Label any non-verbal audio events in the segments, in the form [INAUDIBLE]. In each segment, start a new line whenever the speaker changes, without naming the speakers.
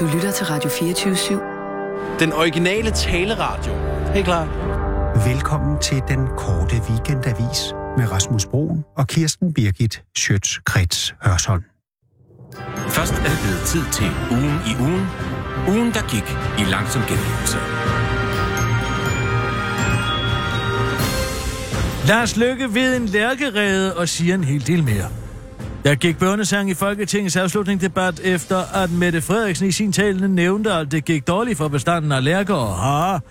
Du lytter til Radio 24-7.
Den originale taleradio. Helt klar.
Velkommen til den korte weekendavis med Rasmus Broen og Kirsten Birgit Schøtz-Krets Hørsholm.
Først er det blevet tid til ugen i ugen. Ugen, der gik i langsom gengivelse.
Lars Løkke ved en lærkerede og siger en hel del mere. Der gik børnesang i Folketingets afslutningsdebat efter, at Mette Frederiksen i sin tale nævnte, at det gik dårligt for bestanden af lærker og har.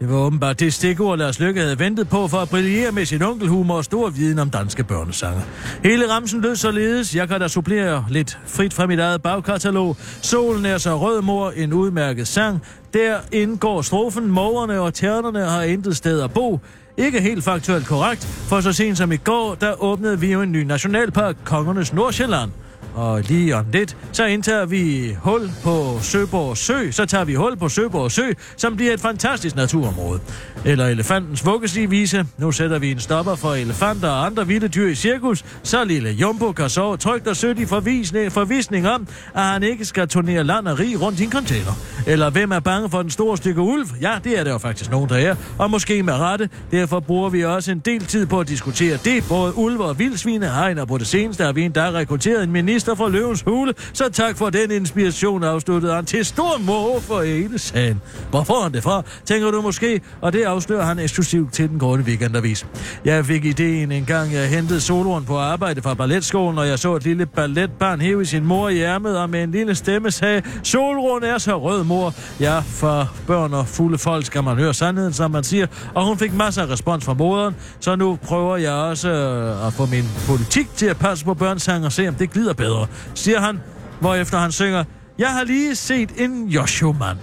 Det var åbenbart det stikord, Lars Lykke havde ventet på for at brillere med sin onkelhumor og stor viden om danske børnesange. Hele ramsen lød således. Jeg kan da supplere lidt frit fra mit eget bagkatalog. Solen er så rød, mor, en udmærket sang. Der indgår strofen, mågerne og ternerne har intet sted at bo. Ikke helt faktuelt korrekt, for så sent som i går, der åbnede vi jo en ny nationalpark, Kongernes Nordsjælland. Og lige om lidt, så indtager vi hul på Søborg Sø, så tager vi hul på Søborg Sø, som bliver et fantastisk naturområde. Eller elefantens vuggesigvise. Nu sætter vi en stopper for elefanter og andre vilde dyr i cirkus, så lille Jumbo kan sove trygt og sødt i forvisning, forvisning om, at han ikke skal turnere land og rig rundt i en container. Eller hvem er bange for den store stykke ulv? Ja, det er der jo faktisk nogen, der er. Og måske med rette. Derfor bruger vi også en del tid på at diskutere det. Både ulve og vildsvine har på det seneste har vi endda rekrutteret en minister fra Løvens Hule. Så tak for den inspiration, afsluttede han til stor mål for hele sagen. Hvor får han det fra? Tænker du måske? Og det afslører han eksklusivt til den korte weekendavis. Jeg fik ideen en gang, jeg hentede soloren på arbejde fra balletskolen, og jeg så et lille balletbarn hæve sin mor i ærmet, og med en lille stemme sagde, Solrun er så rød, mor. Ja, for børn og fulde folk skal man høre sandheden, som man siger. Og hun fik masser af respons fra moderen, så nu prøver jeg også øh, at få min politik til at passe på børnsang og se, om det glider bedre, siger han, hvorefter han synger, jeg har lige set en Joshua-mand.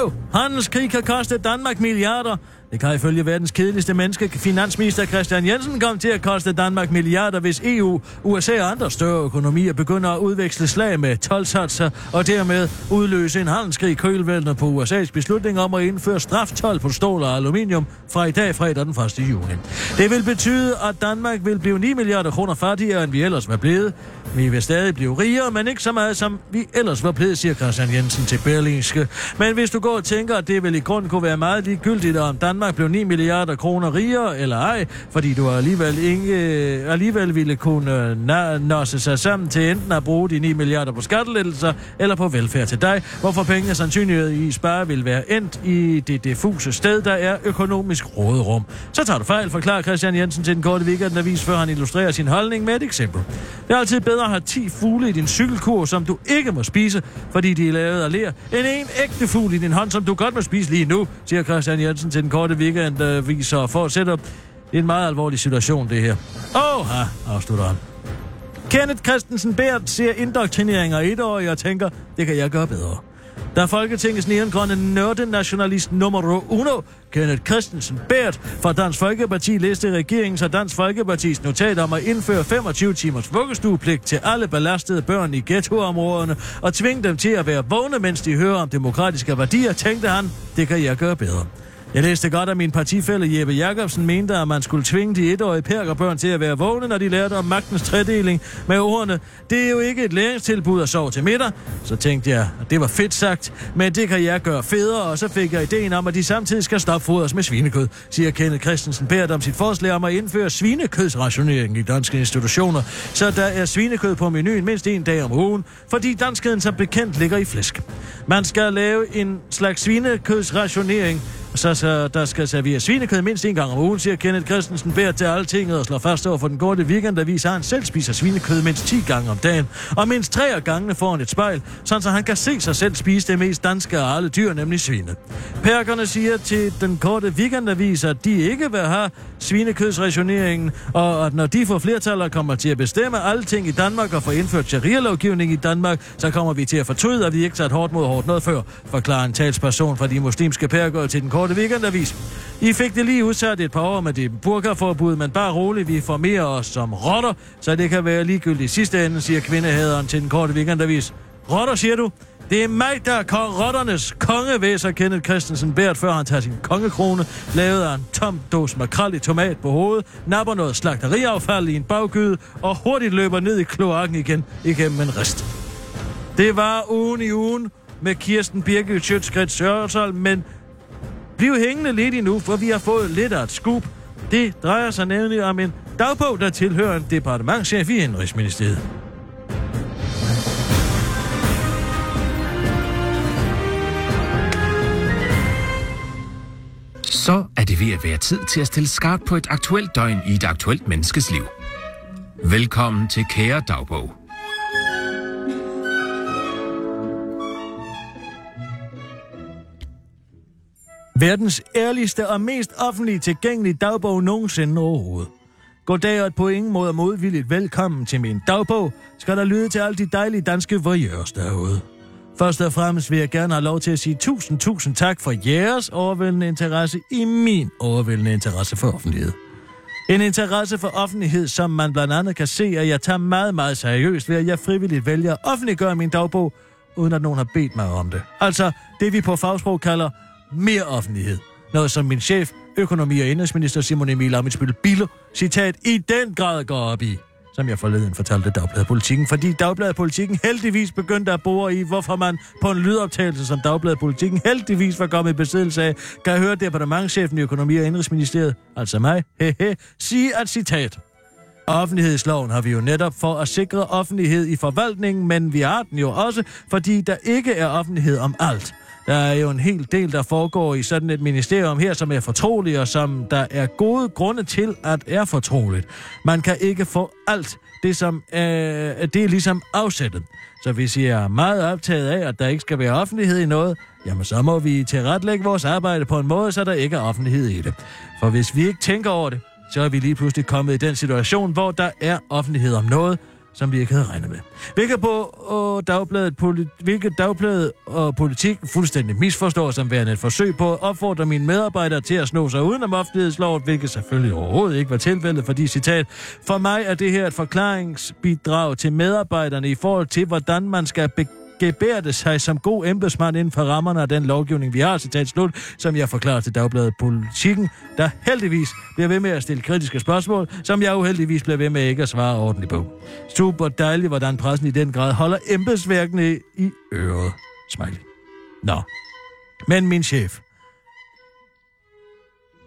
Øv, handelskrig har kostet Danmark milliarder. Det kan ifølge verdens kedeligste menneske, finansminister Christian Jensen, komme til at koste Danmark milliarder, hvis EU, USA og andre større økonomier begynder at udveksle slag med tolvsatser og dermed udløse en handelskrig kølvæltende på USA's beslutning om at indføre straftol på stål og aluminium fra i dag fredag den 1. juni. Det vil betyde, at Danmark vil blive 9 milliarder kroner fattigere, end vi ellers var blevet. Vi vil stadig blive rigere, men ikke så meget, som vi ellers var blevet, siger Christian Jensen til Berlingske. Men hvis du går og tænker, at det vil i grund kunne være meget ligegyldigt, om Danmark blev 9 milliarder kroner rigere eller ej, fordi du alligevel, ikke, alligevel ville kunne nosse sig sammen til enten at bruge de 9 milliarder på skattelettelser eller på velfærd til dig, hvorfor pengene sandsynligvis bare vil være endt i det diffuse sted, der er økonomisk råderum. Så tager du fejl, forklarer Christian Jensen til den korte weekendavis, før han illustrerer sin holdning med et eksempel. Det er altid bedre at have 10 fugle i din cykelkur, som du ikke må spise, fordi de er lavet af ler, end en ægte fugl i din hånd, som du godt må spise lige nu, siger Christian Jensen til den korte weekendavis øh, og fortsætter. Det er en meget alvorlig situation, det her. Åh, oh, afslutter han. Kenneth Christensen Bært ser indoktrinering af etårige og tænker, det kan jeg gøre bedre. Da Folketingets neongrønne nørdenationalist nummer uno, Kenneth Christensen Bært fra Dansk Folkeparti læste regeringens og Dansk Folkepartis notat om at indføre 25 timers vuggestuepligt til alle belastede børn i ghettoområderne og tvinge dem til at være vågne, mens de hører om demokratiske værdier, tænkte han, det kan jeg gøre bedre. Jeg læste godt, at min partifælle Jeppe Jacobsen mente, at man skulle tvinge de etårige perkerbørn til at være vågne, når de lærte om magtens tredeling med ordene. Det er jo ikke et læringstilbud at sove til middag. Så tænkte jeg, at det var fedt sagt, men det kan jeg gøre federe, og så fik jeg ideen om, at de samtidig skal stopfodres med svinekød, siger Kenneth Christensen Bært om sit forslag om at indføre svinekødsrationering i danske institutioner, så der er svinekød på menuen mindst en dag om ugen, fordi danskheden som bekendt ligger i flæsk. Man skal lave en slags svinekødsrationering, så, så der skal serveres svinekød mindst en gang om ugen, siger Kenneth Christensen bærer til altinget og slår fast over for den korte weekend, der viser, at han selv spiser svinekød mindst 10 gange om dagen. Og mindst tre af gangene foran et spejl, sådan så han kan se sig selv spise det mest danske af alle dyr, nemlig svine. Perkerne siger til den korte weekendavis, at de ikke vil have svinekødsrationeringen, og at når de får flertal kommer til at bestemme alting i Danmark og få indført sharia-lovgivning i Danmark, så kommer vi til at fortryde, at vi ikke sat hårdt mod hårdt noget før, forklarer en talsperson fra de muslimske perker til den korte weekendavis. I fik det lige udsat et par år med det burkaforbud, men bare roligt, vi formerer os som rotter, så det kan være ligegyldigt i sidste ende, siger kvindehæderen til den korte weekendavis. Rotter, siger du? Det er mig, der er korotternes kongevæser, Kenneth Christensen bært, før han tager sin kongekrone, lavede en tom dås makrel i tomat på hovedet, napper noget slagteriaffald i en baggyde og hurtigt løber ned i kloakken igen igennem en rist. Det var ugen i ugen med Kirsten Birgit Sjøtskridt Sørsholm, men bliv hængende lidt endnu, for vi har fået lidt af et skub. Det drejer sig nemlig om en dagbog, der tilhører en departementchef i Indrigsministeriet.
Så er det ved at være tid til at stille skarpt på et aktuelt døgn i et aktuelt menneskes liv. Velkommen til Kære Dagbog.
Verdens ærligste og mest offentligt tilgængelige dagbog nogensinde overhovedet. Goddag og på ingen måde modvilligt velkommen til min dagbog, skal der lyde til alle de dejlige danske voyeurs derude. Først og fremmest vil jeg gerne have lov til at sige tusind, tusind tak for jeres overvældende interesse i min overvældende interesse for offentlighed. En interesse for offentlighed, som man blandt andet kan se, at jeg tager meget, meget seriøst ved, at jeg frivilligt vælger at offentliggøre min dagbog, uden at nogen har bedt mig om det. Altså det, vi på fagsprog kalder mere offentlighed. Noget som min chef, økonomi- og indrigsminister Simon Emil Amitsbøl Biller, citat, i den grad går op i som jeg forleden fortalte Dagbladet Politikken, fordi Dagbladet Politikken heldigvis begyndte at bore i, hvorfor man på en lydoptagelse som Dagbladet Politikken heldigvis var kommet i besiddelse af, kan høre departementchefen i Økonomi- og Indrigsministeriet, altså mig, hehe, sige at citat. Offentlighedsloven har vi jo netop for at sikre offentlighed i forvaltningen, men vi har den jo også, fordi der ikke er offentlighed om alt. Der er jo en hel del, der foregår i sådan et ministerium her, som er fortroligt, og som der er gode grunde til, at er fortroligt. Man kan ikke få alt det, som øh, det er ligesom afsættet. Så hvis I er meget optaget af, at der ikke skal være offentlighed i noget, jamen så må vi tilrettelægge vores arbejde på en måde, så der ikke er offentlighed i det. For hvis vi ikke tænker over det, så er vi lige pludselig kommet i den situation, hvor der er offentlighed om noget, som vi ikke havde regnet med. Hvilket, på, og dagbladet, poli- hvilket dagbladet og politik fuldstændig misforstår som værende et forsøg på at opfordre mine medarbejdere til at sno sig uden om offentlighedsloven, hvilket selvfølgelig overhovedet ikke var tilfældet, fordi citat, for mig er det her et forklaringsbidrag til medarbejderne i forhold til, hvordan man skal be- gebærde sig som god embedsmand inden for rammerne af den lovgivning, vi har, citat slut, som jeg forklarer til Dagbladet Politikken, der heldigvis bliver ved med at stille kritiske spørgsmål, som jeg uheldigvis bliver ved med ikke at svare ordentligt på. Super dejligt, hvordan pressen i den grad holder embedsværkene i øret. Smiley. Nå. Men min chef,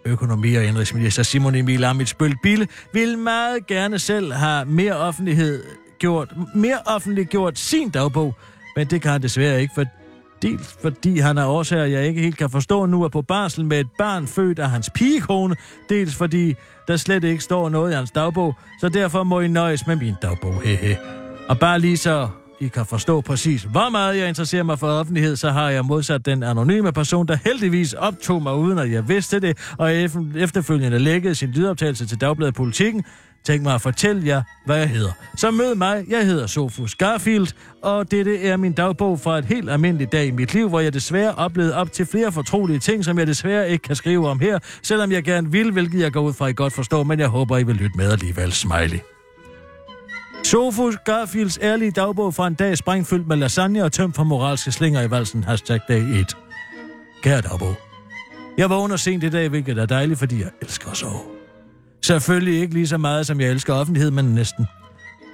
økonomi- og indrigsminister Simon Emil Amitsbøl Bille, vil meget gerne selv have mere offentlighed gjort, mere offentliggjort sin dagbog, men det kan han desværre ikke, for dels fordi han er årsager, jeg ikke helt kan forstå nu, er på barsel med et barn født af hans pigekone, dels fordi der slet ikke står noget i hans dagbog, så derfor må I nøjes med min dagbog, hehe. Og bare lige så I kan forstå præcis, hvor meget jeg interesserer mig for offentlighed, så har jeg modsat den anonyme person, der heldigvis optog mig uden at jeg vidste det, og efterfølgende læggede sin lydoptagelse til Dagbladet Politikken, Tænk mig at fortælle jer, hvad jeg hedder. Så mød mig, jeg hedder Sofus Garfield, og dette er min dagbog fra et helt almindeligt dag i mit liv, hvor jeg desværre oplevede op til flere fortrolige ting, som jeg desværre ikke kan skrive om her, selvom jeg gerne vil, hvilket jeg går ud fra, I godt forstår, men jeg håber, I vil lytte med alligevel. Smiley. Sofus Garfields ærlige dagbog fra en dag sprængfyldt med lasagne og tømt for moralske slinger i valsen. Hashtag dag 1. Kære dagbog. Jeg vågner sent i dag, hvilket er dejligt, fordi jeg elsker at sove. Selvfølgelig ikke lige så meget, som jeg elsker offentlighed, men næsten.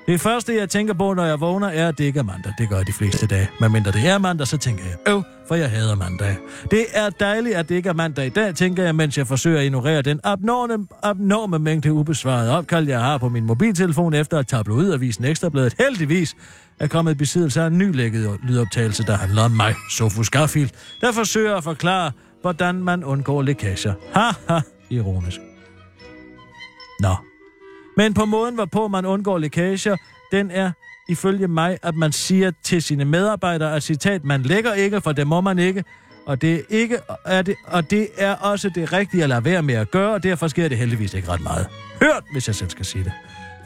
Det første, jeg tænker på, når jeg vågner, er, at det ikke er mandag. Det gør de fleste dage. Men mindre det er mandag, så tænker jeg, øv, for jeg hader mandag. Det er dejligt, at det ikke er mandag i dag, tænker jeg, mens jeg forsøger at ignorere den abnorme, abnorme mængde ubesvarede opkald, jeg har på min mobiltelefon, efter at tabloidavisen Ekstrabladet heldigvis er kommet i besiddelse af en nylægget lydoptagelse, der handler om mig, Sofus Garfield, der forsøger at forklare, hvordan man undgår lækager. Haha, ironisk. Nå. Men på måden, hvorpå man undgår lækager, den er ifølge mig, at man siger til sine medarbejdere, at citat, man lægger ikke, for det må man ikke, og det, er ikke, er det, og det er også det rigtige at lade være med at gøre, og derfor sker det heldigvis ikke ret meget. Hørt, hvis jeg selv skal sige det.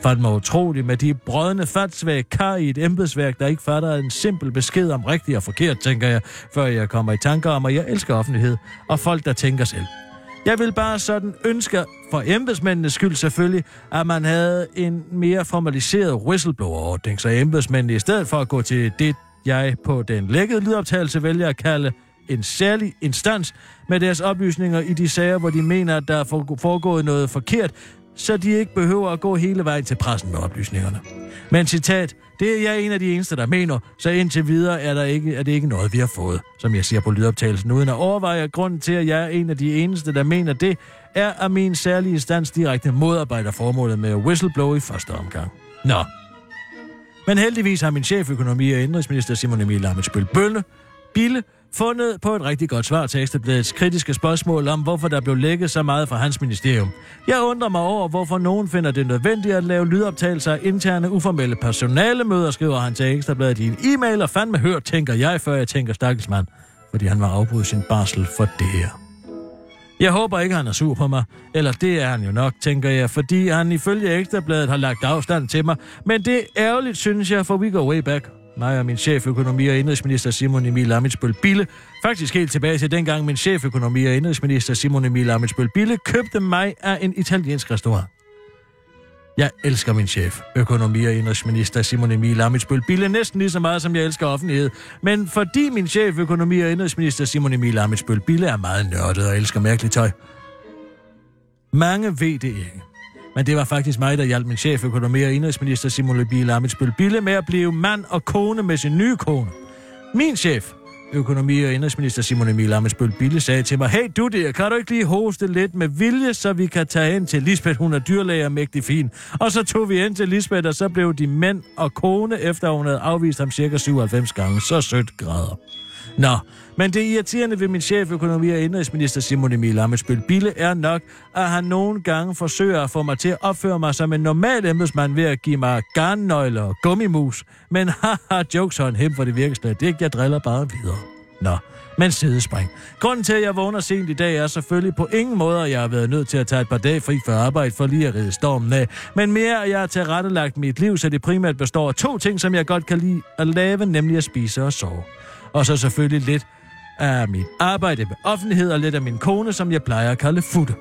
For det må utroligt med de brødne fatsvage kar i et embedsværk, der ikke fatter en simpel besked om rigtigt og forkert, tænker jeg, før jeg kommer i tanker om, at jeg elsker offentlighed, og folk, der tænker selv. Jeg vil bare sådan ønske, for embedsmændenes skyld selvfølgelig, at man havde en mere formaliseret whistleblower-ordning, så embedsmændene i stedet for at gå til det, jeg på den lækkede lydoptagelse vælger at kalde en særlig instans med deres oplysninger i de sager, hvor de mener, at der er foregået noget forkert, så de ikke behøver at gå hele vejen til pressen med oplysningerne. Men citat, det er jeg en af de eneste, der mener, så indtil videre er, der ikke, er det ikke noget, vi har fået, som jeg siger på lydoptagelsen, uden at overveje, at grunden til, at jeg er en af de eneste, der mener det, er, at min særlige stands direkte modarbejder formålet med whistleblow i første omgang. Nå. Men heldigvis har min cheføkonomi og indrigsminister Simon Emil Amitsbøl Bølle, Bille, fundet på et rigtig godt svar til Ekstrabladets kritiske spørgsmål om, hvorfor der blev lækket så meget fra hans ministerium. Jeg undrer mig over, hvorfor nogen finder det nødvendigt at lave lydoptagelser af interne uformelle personalemøder, skriver han til Ekstrabladet i en e-mail, og fandme hørt, tænker jeg, før jeg tænker stakkelsmand, fordi han var afbrudt sin barsel for det her. Jeg håber ikke, han er sur på mig. Eller det er han jo nok, tænker jeg, fordi han ifølge Ekstrabladet har lagt afstand til mig. Men det er ærgerligt, synes jeg, for we go way back mig og min cheføkonomi og indrigsminister Simon Emil Amitsbøl Bille. Faktisk helt tilbage til dengang min cheføkonomi og indrigsminister Simon Emil Amitsbøl Bille købte mig af en italiensk restaurant. Jeg elsker min chef, økonomi- og indrigsminister Simon Emil Amitsbøl Bille, næsten lige så meget, som jeg elsker offentlighed. Men fordi min chef, økonomi- og indrigsminister Simon Emil Amitsbøl Bille, er meget nørdet og elsker mærkeligt tøj. Mange ved det ikke. Men det var faktisk mig, der hjalp min chef, økonomi- og indrigsminister Simon Lebil Amitsbøl Bille med at blive mand og kone med sin nye kone. Min chef, økonomi- og indrigsminister Simon Emil Amitsbøl Bille sagde til mig, hey du der, kan du ikke lige hoste lidt med vilje, så vi kan tage hen til Lisbeth, hun er dyrlæger mægtig fin. Og så tog vi ind til Lisbeth, og så blev de mænd og kone, efter hun havde afvist ham cirka 97 gange. Så sødt grader. Nå, men det irriterende ved min chef, økonomi- og indrigsminister Simon Emil Amitsbøl Bille, er nok, at han nogle gange forsøger at få mig til at opføre mig som en normal embedsmand ved at give mig garnnøgler og gummimus. Men haha, jokes on him, for det virker slet ikke. Jeg driller bare videre. Nå, men sidespring. Grunden til, at jeg vågner sent i dag, er selvfølgelig på ingen måde, at jeg har været nødt til at tage et par dage fri for arbejde for lige at ride stormen af. Men mere, at jeg har tilrettelagt mit liv, så det primært består af to ting, som jeg godt kan lide at lave, nemlig at spise og sove. Og så selvfølgelig lidt af mit arbejde med offentlighed og lidt af min kone, som jeg plejer at kalde Futte.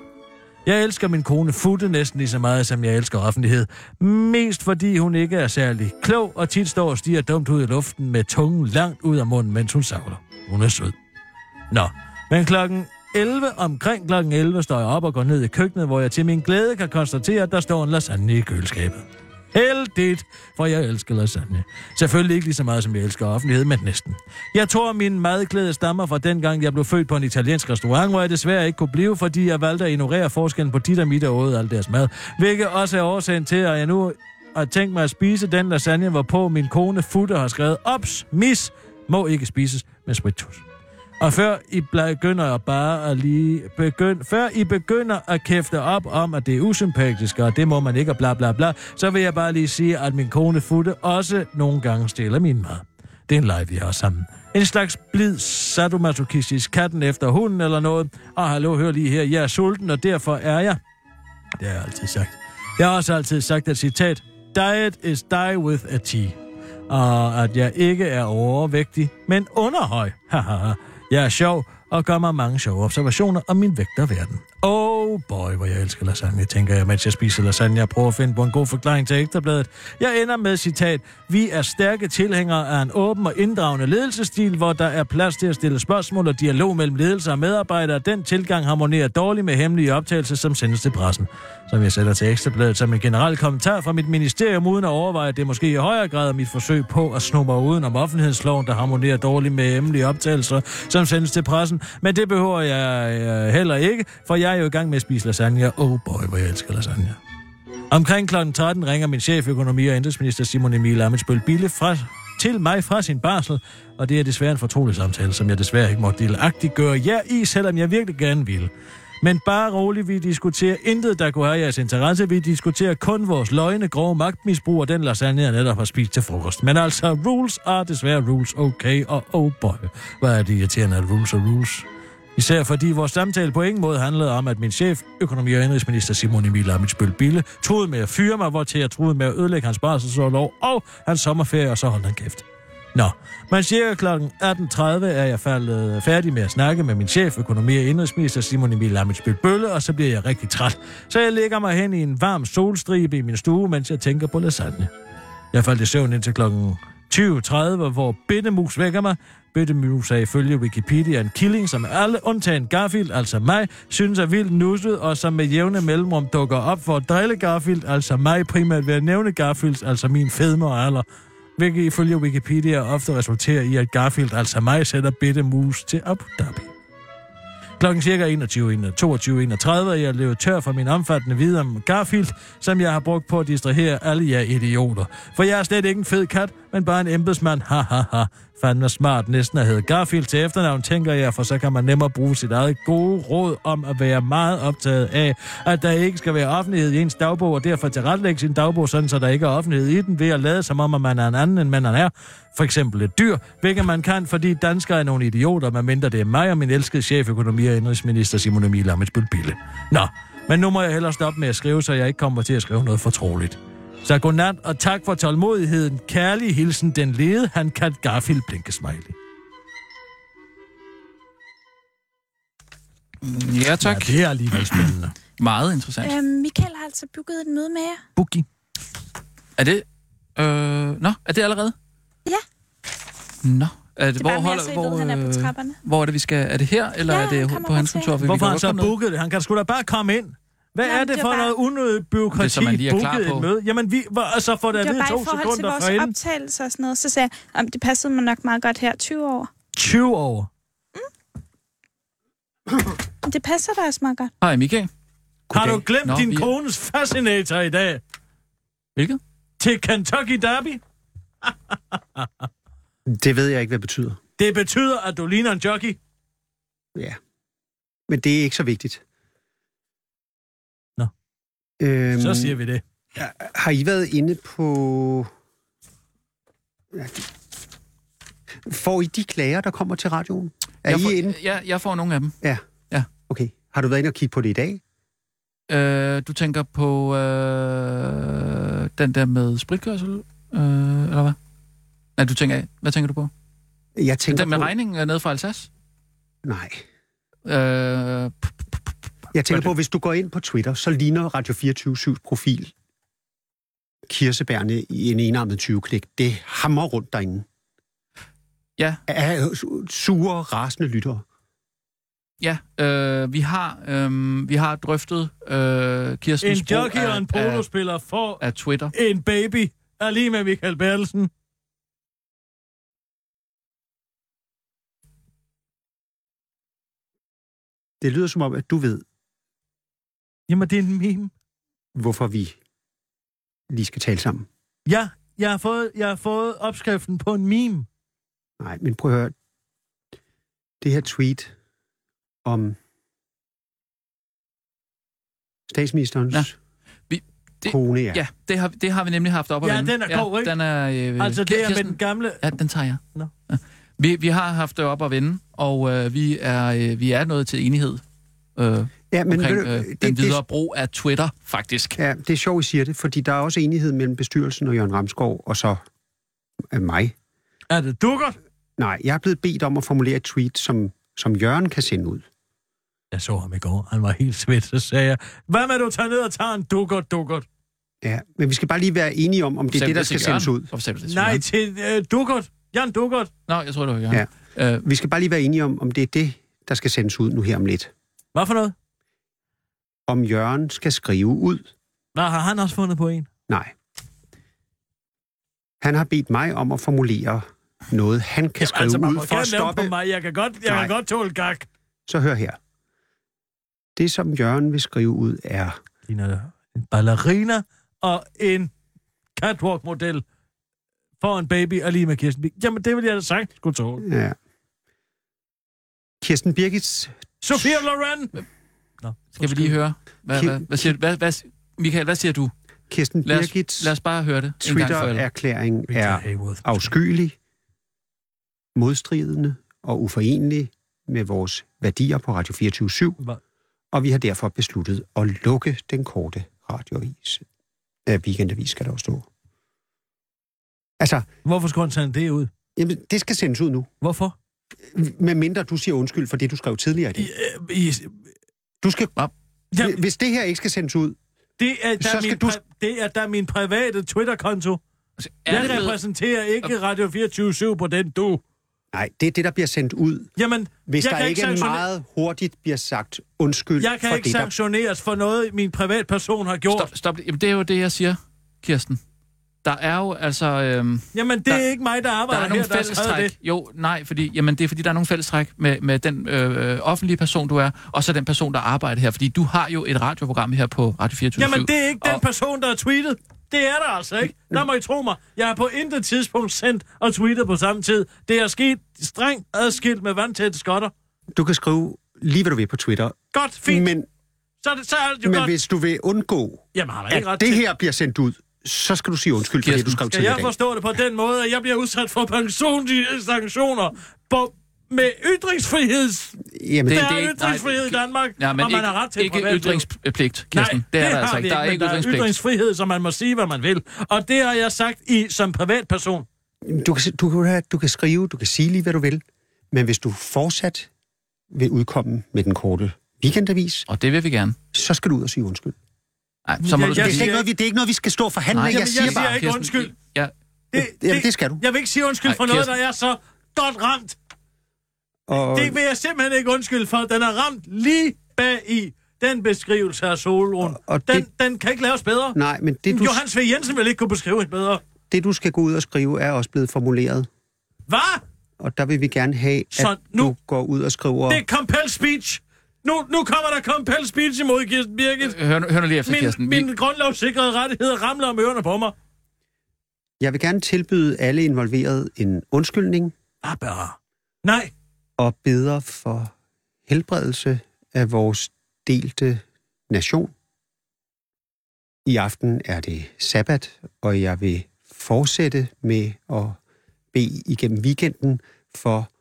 Jeg elsker min kone Futte næsten lige så meget, som jeg elsker offentlighed. Mest fordi hun ikke er særlig klog og tit står og stiger dumt ud i luften med tungen langt ud af munden, mens hun savler. Hun er sød. Nå, men klokken 11, omkring klokken 11, står jeg op og går ned i køkkenet, hvor jeg til min glæde kan konstatere, at der står en lasagne i køleskabet. Heldigt, for jeg elsker lasagne. Selvfølgelig ikke lige så meget, som jeg elsker offentlighed, men næsten. Jeg tror, min madglæde stammer fra dengang, jeg blev født på en italiensk restaurant, hvor jeg desværre ikke kunne blive, fordi jeg valgte at ignorere forskellen på dit og mit og åd alt deres mad. Hvilket også er årsagen til, at jeg nu har tænkt mig at spise den lasagne, hvorpå min kone Futte har skrevet, Ops, mis, må ikke spises med spritus. Og før I begynder bare at lige begynd, før I begynder at kæfte op om, at det er usympatisk, og det må man ikke, og bla bla bla, så vil jeg bare lige sige, at min kone Futte også nogle gange stiller min mad. Det er en leg, vi har sammen. En slags blid sadomasochistisk katten efter hunden eller noget. Og hallo, hør lige her, jeg er sulten, og derfor er jeg... Det har jeg altid sagt. Jeg har også altid sagt, et citat, Diet is die with a T. Og at jeg ikke er overvægtig, men underhøj. Haha. Jeg er sjov og gør mig mange sjove observationer om min vægterverden. Oh boy, hvor jeg elsker lasagne, tænker jeg, mens jeg spiser lasagne. Jeg prøver at finde på en god forklaring til ekstrabladet. Jeg ender med citat. Vi er stærke tilhængere af en åben og inddragende ledelsesstil, hvor der er plads til at stille spørgsmål og dialog mellem ledelse og medarbejdere. Den tilgang harmonerer dårligt med hemmelige optagelser, som sendes til pressen. Som jeg sætter til ekstrabladet som en generel kommentar fra mit ministerium, uden at overveje, at det måske i højere grad er mit forsøg på at sno mig uden om offentlighedsloven, der harmonerer dårligt med hemmelige optagelser, som sendes til pressen. Men det behøver jeg øh, heller ikke, for jeg er jo i gang med at spise lasagne. Oh boy, hvor jeg elsker lasagne. Omkring kl. 13 ringer min chef, økonomi- og indrigsminister Simon Emil Amitsbøl Bille fra, til mig fra sin barsel, og det er desværre en fortrolig samtale, som jeg desværre ikke måtte delagtigt gøre jer i, selvom jeg virkelig gerne ville. Men bare roligt, vi diskuterer intet, der kunne have jeres interesse. Vi diskuterer kun vores løgne, grove magtmisbrug og den lasagne, jeg netop har spist til frokost. Men altså, rules er desværre rules okay, og oh boy, hvad er det irriterende, at rules er rules. Især fordi vores samtale på ingen måde handlede om, at min chef, økonomi- og indrigsminister Simon Emil Amitsbøl Bille, troede med at fyre mig, hvor til jeg troede med at ødelægge hans barselsårlov og hans sommerferie, og så holdt han kæft. Nå, men cirka kl. 18.30 er jeg faldet øh, færdig med at snakke med min chef, økonomi- og indrigsminister Simon Emil Amitsbøl Bølle, og så bliver jeg rigtig træt. Så jeg lægger mig hen i en varm solstribe i min stue, mens jeg tænker på lasagne. Jeg faldt i søvn indtil klokken 2030, hvor Bindemus vækker mig. Bittemus er ifølge Wikipedia en killing, som alle undtagen Garfield, altså mig, synes er vildt nusset, og som med jævne mellemrum dukker op for at drille Garfield, altså mig primært ved at nævne Garfields, altså min fedme og alder. Hvilket ifølge Wikipedia ofte resulterer i, at Garfield, altså mig, sætter Bittemus til Abu Dhabi. Klokken cirka 21.22.31 er jeg levet tør for min omfattende viden om Garfield, som jeg har brugt på at distrahere alle jer idioter. For jeg er slet ikke en fed kat, men bare en embedsmand. Ha ha ha. Fandme smart næsten at hedde Garfield til efternavn, tænker jeg, for så kan man nemmere bruge sit eget gode råd om at være meget optaget af, at der ikke skal være offentlighed i ens dagbog, og derfor tilrettelægge sin dagbog, sådan så der ikke er offentlighed i den, ved at lade som om, at man er en anden, end man er. For eksempel et dyr, hvilket man kan, fordi danskere er nogle idioter, medmindre det er mig og min elskede chef, økonomi- og indrigsminister Simon Emil Amitsbøl Bille. Nå, men nu må jeg hellere stoppe med at skrive, så jeg ikke kommer til at skrive noget fortroligt. Så godnat, og tak for tålmodigheden. Kærlig hilsen, den lede han kat Garfield Blinkesmiley.
Ja, tak.
Ja, det er alligevel spændende.
Meget interessant.
Øhm, Michael har altså booket et møde med jer.
Boogie.
Er det... Øh, nå, er det allerede?
Ja.
Nå. Er det,
Det er
hvor, holder, hvor,
ved, han er på
øh,
trapperne.
hvor er det, vi skal... Er det her, eller
Ja,
er det
han
på hans kontor? For vi
Hvorfor
kan
har han så booket det? Han kan sgu da bare komme ind. Hvad
Jamen,
er det
det
for
bare-
noget unødigt byråkrati,
Det så man lige er klar på.
møde? Jamen, vi var altså for det at
Det var
vide
bare
to
i forhold til
sekunder
vores
forinden.
optagelse og sådan noget. Så sagde jeg, om det passede mig nok meget godt her 20 år.
20 år.
Men Det passer da også meget godt.
Hej, Michael.
Har du glemt
Nå,
din
vi-
kones fascinator i dag?
Hvilket?
Til Kentucky Derby? [LAUGHS]
Det ved jeg ikke, hvad det betyder.
Det betyder, at du ligner en jockey.
Ja. Men det er ikke så vigtigt. Øhm,
Så siger vi det.
Har I været inde på... Ja. Får I de klager, der kommer til radioen? Er
jeg,
I
får,
inde?
ja, jeg får nogle af dem.
Okay. Har du været inde og kigge på det i dag?
Øh, du tænker på øh, den der med spritkørsel, øh, eller hvad? Nej, du tænker, hvad tænker du på?
Jeg tænker
Den med
på...
regningen nede fra Alsace?
Nej.
Øh,
Jeg tænker
det?
på, hvis du går ind på Twitter, så ligner Radio 24 profil kirsebærne i en enarmet 20-klik. Det hammer rundt derinde.
ja,
Af sure, rasende lyttere.
ja øh, vi, har, øh, vi har drøftet øh, Kirstens
En jockey og en
af,
polospiller får
af Twitter.
en baby. Er lige med Michael Bertelsen.
Det lyder som om, at du ved,
Jamen, det er en meme.
hvorfor vi lige skal tale sammen.
Ja, jeg har fået, jeg har fået opskriften på en meme.
Nej, men prøv at høre. Det her tweet om statsministerens
Ja.
ja.
Vi- det-
kone, ja.
Ja, det har, det har vi nemlig haft op at
Ja,
vende.
den er god, ikke?
Den er, øh,
Altså, det er med den gamle...
Ja, den tager jeg.
Nå.
Ja. Vi, vi har haft det op at vende, og øh, vi, er, øh, vi er nået til enighed øh,
ja men
omkring øh,
det,
den videre
det,
brug af Twitter, faktisk.
ja, det er sjovt, I siger det, fordi der er også enighed mellem bestyrelsen og Jørgen Ramskov, og så øh, mig.
Er det dukkert?
Nej, jeg er blevet bedt om at formulere et tweet, som, som Jørgen kan sende ud.
Jeg så ham i går. Han var helt svedt, så sagde jeg, hvad med du tager ned og tager en dukkert, dukkert?
Ja, men vi skal bare lige være enige om, om det er det, der skal sendes ud.
Til
Nej, til øh, dukkert. Jan Dukkert.
Nå, jeg tror det var Jørgen. Ja. Øh,
Vi skal bare lige være enige om, om det er det, der skal sendes ud nu her om lidt.
Hvad for noget?
Om Jørgen skal skrive ud.
Nå, har han også fundet på en?
Nej. Han har bedt mig om at formulere noget, han kan skrive
altså,
ud for at stoppe.
På mig. Jeg kan godt, jeg
Nej.
kan godt tåle gak.
Så hør her. Det, som Jørgen vil skrive ud, er...
Ligner en ballerina og en catwalk-model for en baby og lige med Kirsten Birgit. Jamen, det vil jeg da sagt, skulle tåle.
Ja. Kirsten Birgits...
Sofia Loren!
Skal vi lige høre? Hvad,
Kim-
hvad, hvad siger, du? hvad, hvad, Michael, hvad siger du?
Kirsten
Lad os,
Birgits
lad os bare høre det.
Twitter-erklæring er afskyelig, modstridende og uforenelig med vores værdier på Radio 24
Hvad?
og vi har derfor besluttet at lukke den korte radioavis. Øh, weekendavis skal der jo stå. Altså,
Hvorfor skulle han sende det ud?
jamen, det skal sendes ud nu.
Hvorfor?
Med mindre du siger undskyld for det, du skrev tidligere i
I,
dag.
øh, I,
Du skal,
ja,
Hvis det her ikke skal sendes ud,
det, er da
så skal
min,
du-
det er da min private Twitter-konto.
Altså,
Jeg repræsenterer ikke Radio 24 på den du.
Nej, det er det, der bliver sendt ud.
Jamen,
Hvis
jeg
der
kan
ikke
sanktionere-
meget hurtigt bliver sagt undskyld
Jeg kan
for
ikke
det, der...
sanktioneres for noget, min privatperson har gjort.
Stop, stop. Jamen, det er jo det, jeg siger, Kirsten. Der er jo altså... Øhm,
Jamen, det
Der-
er ikke mig, der
der
arbejder
er nogle
her, der
fællestræk.
det.
Jo, nej, fordi, jamen, det er fordi, der er nogle fællestræk med, med den øh, offentlige person, du er, og så den person, der arbejder her. Fordi du har jo et radioprogram her på Radio 24
Jamen, det er ikke den
og,
person, der har tweetet. Det er der altså ikke. Der må I tro mig. Jeg har på intet tidspunkt sendt og tweetet på samme tid. Det er sket strengt adskilt med vandtætte skotter.
Du kan skrive lige, hvad du vil på Twitter.
Godt, fint. Men, så, er det, så er det jo
men
godt.
hvis du vil undgå,
Jamen, har der ikke
at
ret
det
til...
her bliver sendt ud, så skal du sige undskyld for det, du skrev
Skal
til
jeg
dag.
forstå det på den måde, at jeg bliver udsat for pensionssanktioner på, med ytringsfriheds...
Jamen,
Det-
Der
er
er
ikke-
ytringsfrihed
nej,
i Danmark,
Ja, men
og man
ikke,
har ret til
ikke
privatliv.
ytringspligt, Kirsten.
Nej,
det er der
har
altså ikke. Der er
men
ikke
der er
ytringspligt.
ytringsfrihed, så man må sige, hvad man vil. Og det har jeg sagt i som privatperson.
du, kan, du, kan, du kan skrive, du kan sige lige, hvad du vil, men hvis du fortsat vil udkomme med den korte weekendavis,
Og det vil vi gerne.
så skal du ud og sige undskyld.
Nej, så må
Jeg-
du
Det er,
jeg
slet
siger
ikke noget, vi, det er ikke noget, vi skal stå og forhandle.
Nej.
jeg
Jamen,
siger
jeg siger
bare...
ikke undskyld.
Ja,
Det,
Jamen, det skal du.
Jeg vil ikke sige undskyld
Ej,
for noget,
Kirsten.
der er så godt ramt.
Og,
Det vil jeg simpelthen ikke undskylde for. Den er ramt lige bag i den beskrivelse af Solrun.
Og- og
den,
det-
den kan ikke laves bedre.
nej, men det du,
Johannes V. Jensen vil ikke kunne beskrive det bedre.
det, du skal gå ud og skrive, er også blevet formuleret.
Hvad?
Og der vil vi gerne have, at
Så nu-
du går ud og skriver...
Det er compel speech. Nu, nu kommer der compel speech imod Kirsten Birgit.
hør, hør nu lige efter,
Min,
Kirsten. Vi,
min grundlovssikrede rettigheder ramler om ørerne på mig.
Jeg vil gerne tilbyde alle involverede en undskyldning
Hvad bare? Nej.
og beder for helbredelse af vores delte nation. I aften er det sabbat, og jeg vil fortsætte med at bede igennem weekenden for,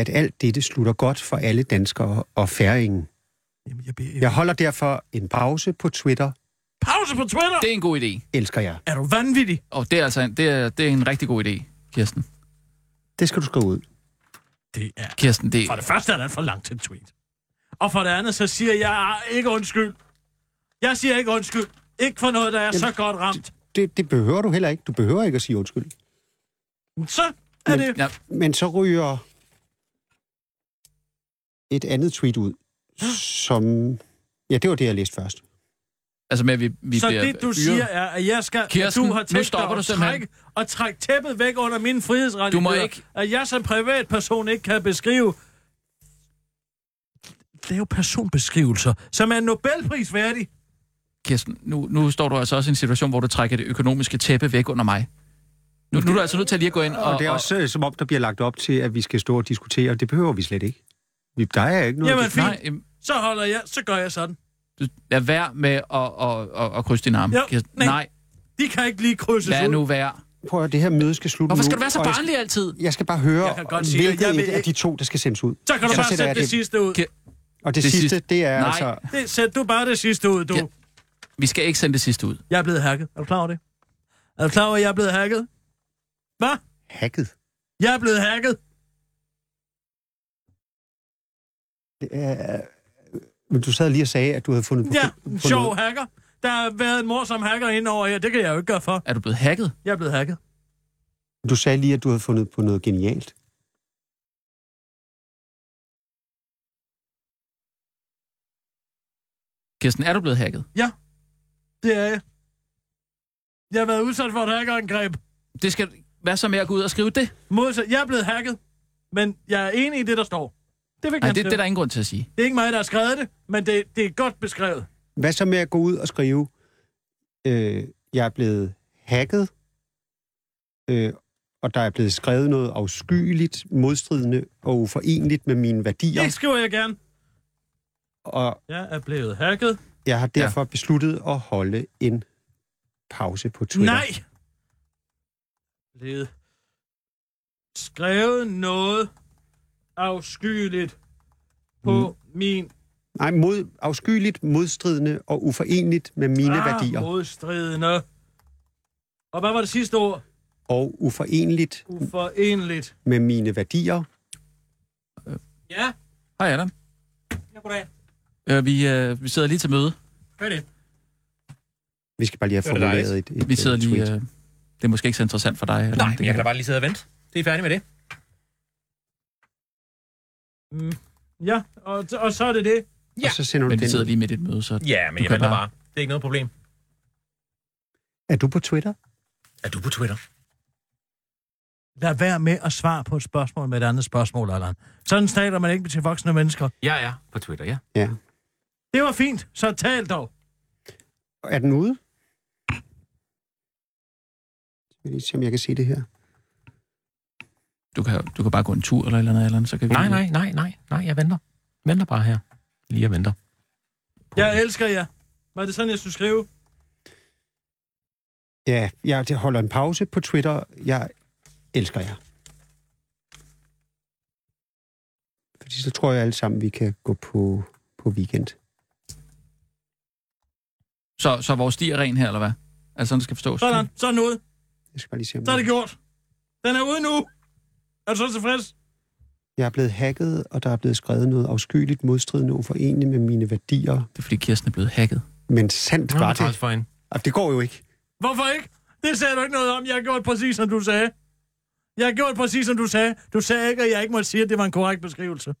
at alt dette slutter godt for alle danskere og færingen.
Jamen, jeg beder,
Jeg holder derfor en pause på Twitter.
Pause på Twitter.
det er en god idé.
Elsker jer.
Er du vanvittig?
Og det er altså en, det er, det er en rigtig god idé, Kirsten.
Det skal du skrive ud.
Det er...
Kirsten, det
For det første er det for langt til en tweet. Og for det andet, så siger jeg ikke undskyld. Jeg siger ikke undskyld. Ikke for noget, der er så godt ramt.
Det, det behøver du heller ikke. Du behøver ikke at sige undskyld.
Så er det...
Ja,
Men så ryger et andet tweet ud, som... Ja, det var det, jeg læste først.
altså med, at vi, vi
Så
bliver
det, du
fyret.
siger, er, at jeg skal,
Kirsten,
at du har
nu
tænkt
stopper
dig
du
at trække, og trække tæppet væk under mine frihedsrettigheder.
Du må ikke-
At jeg som privatperson ikke kan beskrive... Det er jo personbeskrivelser, som er Nobelprisværdig.
Kirsten, nu, nu står du altså også i en situation, hvor du trækker det økonomiske tæppe væk under mig. Nu, nu er du altså nødt til at lige at gå ind og...
Og det er også øh, som om, der bliver lagt op til, at vi skal stå og diskutere. Det behøver vi slet ikke. Vi, der er ikke noget...
Jamen, fint.
Nej, øhm,
Så holder jeg, så gør jeg sådan.
du- lad være med at, at, at, at krydse din arm.
Jo,
Kirsten.
nej.
Nej,
De kan ikke lige krydses
lad
ud.
nu være.
Prøv at det her møde skal slutte
Hvorfor
nu,
skal du være så
og jeg
barnlig altid?
Jeg skal bare høre,
Jeg kan godt sige, at
hvilket
jeg vil
et af
ikke-
de to, der skal sendes ud.
Så kan du
Så
bare
sætter
sætte
jeg
det
det-
sidste ud.
Og det,
Det
sidste,
sidste-
det er
Nej.
altså...
Det, sæt du bare det sidste ud, du.
Ja. Vi skal ikke sende det sidste ud.
Jeg er blevet hacket. Er du klar over det? Er du klar over, at jeg er blevet hacket? Hvad?
Hacket.
Jeg er blevet hacket.
Det er... Men du sad lige og sagde, at du havde fundet på...
Ja, en sjov hacker. Der har været en morsom hacker inde over her. Det kan jeg jo ikke gøre for.
Er du blevet hacket?
Jeg er blevet hacket.
Du sagde lige, at du havde fundet på noget genialt.
Kirsten, er du blevet hacket?
Det er jeg. Jeg har været udsat for et hackerangreb.
Det skal... Hvad så med at gå ud og skrive det?
Modsat, jeg er blevet hacket. Men jeg er enig i det, der står. Det jeg
Nej,
gerne
det, det er der ingen grund til at sige.
det er ikke mig, der har skrevet det, men det, det er godt beskrevet.
Hvad så med at gå ud og skrive, øh, jeg er blevet hacket, øh, og der er blevet skrevet noget afskyeligt, modstridende og uforenligt med mine værdier,
Det skriver jeg gerne.
og
Jeg er blevet hacket.
jeg har derfor ja. besluttet at holde en pause på Twitter.
Nej! Blevet skrevet noget afskyeligt på mm. min
Nej, mod, afskyeligt, modstridende og uforenligt med mine
ah,
værdier.
modstridende. Og hvad var det sidste ord?
Og uforenligt
Uforenligt.
med mine værdier.
Ja,
Hej Adam.
ja goddag.
Øh, vi, øh, vi sidder lige til møde.
Hør det.
Vi skal bare lige have
Det er
formuleret et, et,
Vi sidder
et
lige... Øh, Det er måske ikke så interessant for dig. eller?
Nej,
det
men jeg kan da bare lige sidde og vente. Det er færdigt med det.
Mm. Ja, og, og så er det det.
Ja.
Og så sender du
Men vi
den.
sidder lige midt i et møde, så...
Ja, men
Du
jeg
kan
venter
bare-
bare. Det er ikke noget problem.
Er du på Twitter?
Er du på Twitter?
Lad være med at svare på et spørgsmål med et andet spørgsmål, Allan. Sådan taler man ikke til voksne mennesker.
Jeg er på Twitter, ja.
Ja.
Det var fint, så tal dog.
Er den ude? Jeg vil lige se, om jeg kan se det her.
Du kan, du kan bare gå en tur eller eller andet, eller andet, så kan vi...
Nej, nej, nej, nej, nej, jeg venter. Venter bare her. Lige og venter.
Jeg elsker jer. Var det sådan, jeg skulle skrive?
Ja, jeg jeg holder en pause på Twitter. Jeg elsker jer. Fordi så tror jeg alle sammen, vi kan gå på, på weekend.
Så, så vores sti er ren her, eller hvad? Altså sådan, det skal forstås.
Sådan, så den ude.
Jeg skal bare lige se, om
Så er det gjort. Den er ude nu. Er du så tilfreds?
Jeg er blevet hacket, og der er blevet skrevet noget afskyeligt modstridende uforeneligt med mine værdier.
Det er fordi Kirsten er blevet hacket.
Men sandt var det.
for hende.
Det går jo ikke.
Hvorfor ikke? Det sagde du ikke noget om. Jeg har gjort præcis, som du sagde. Jeg har gjort præcis, som du sagde. Du sagde ikke, at jeg ikke måtte sige, at det var en korrekt beskrivelse.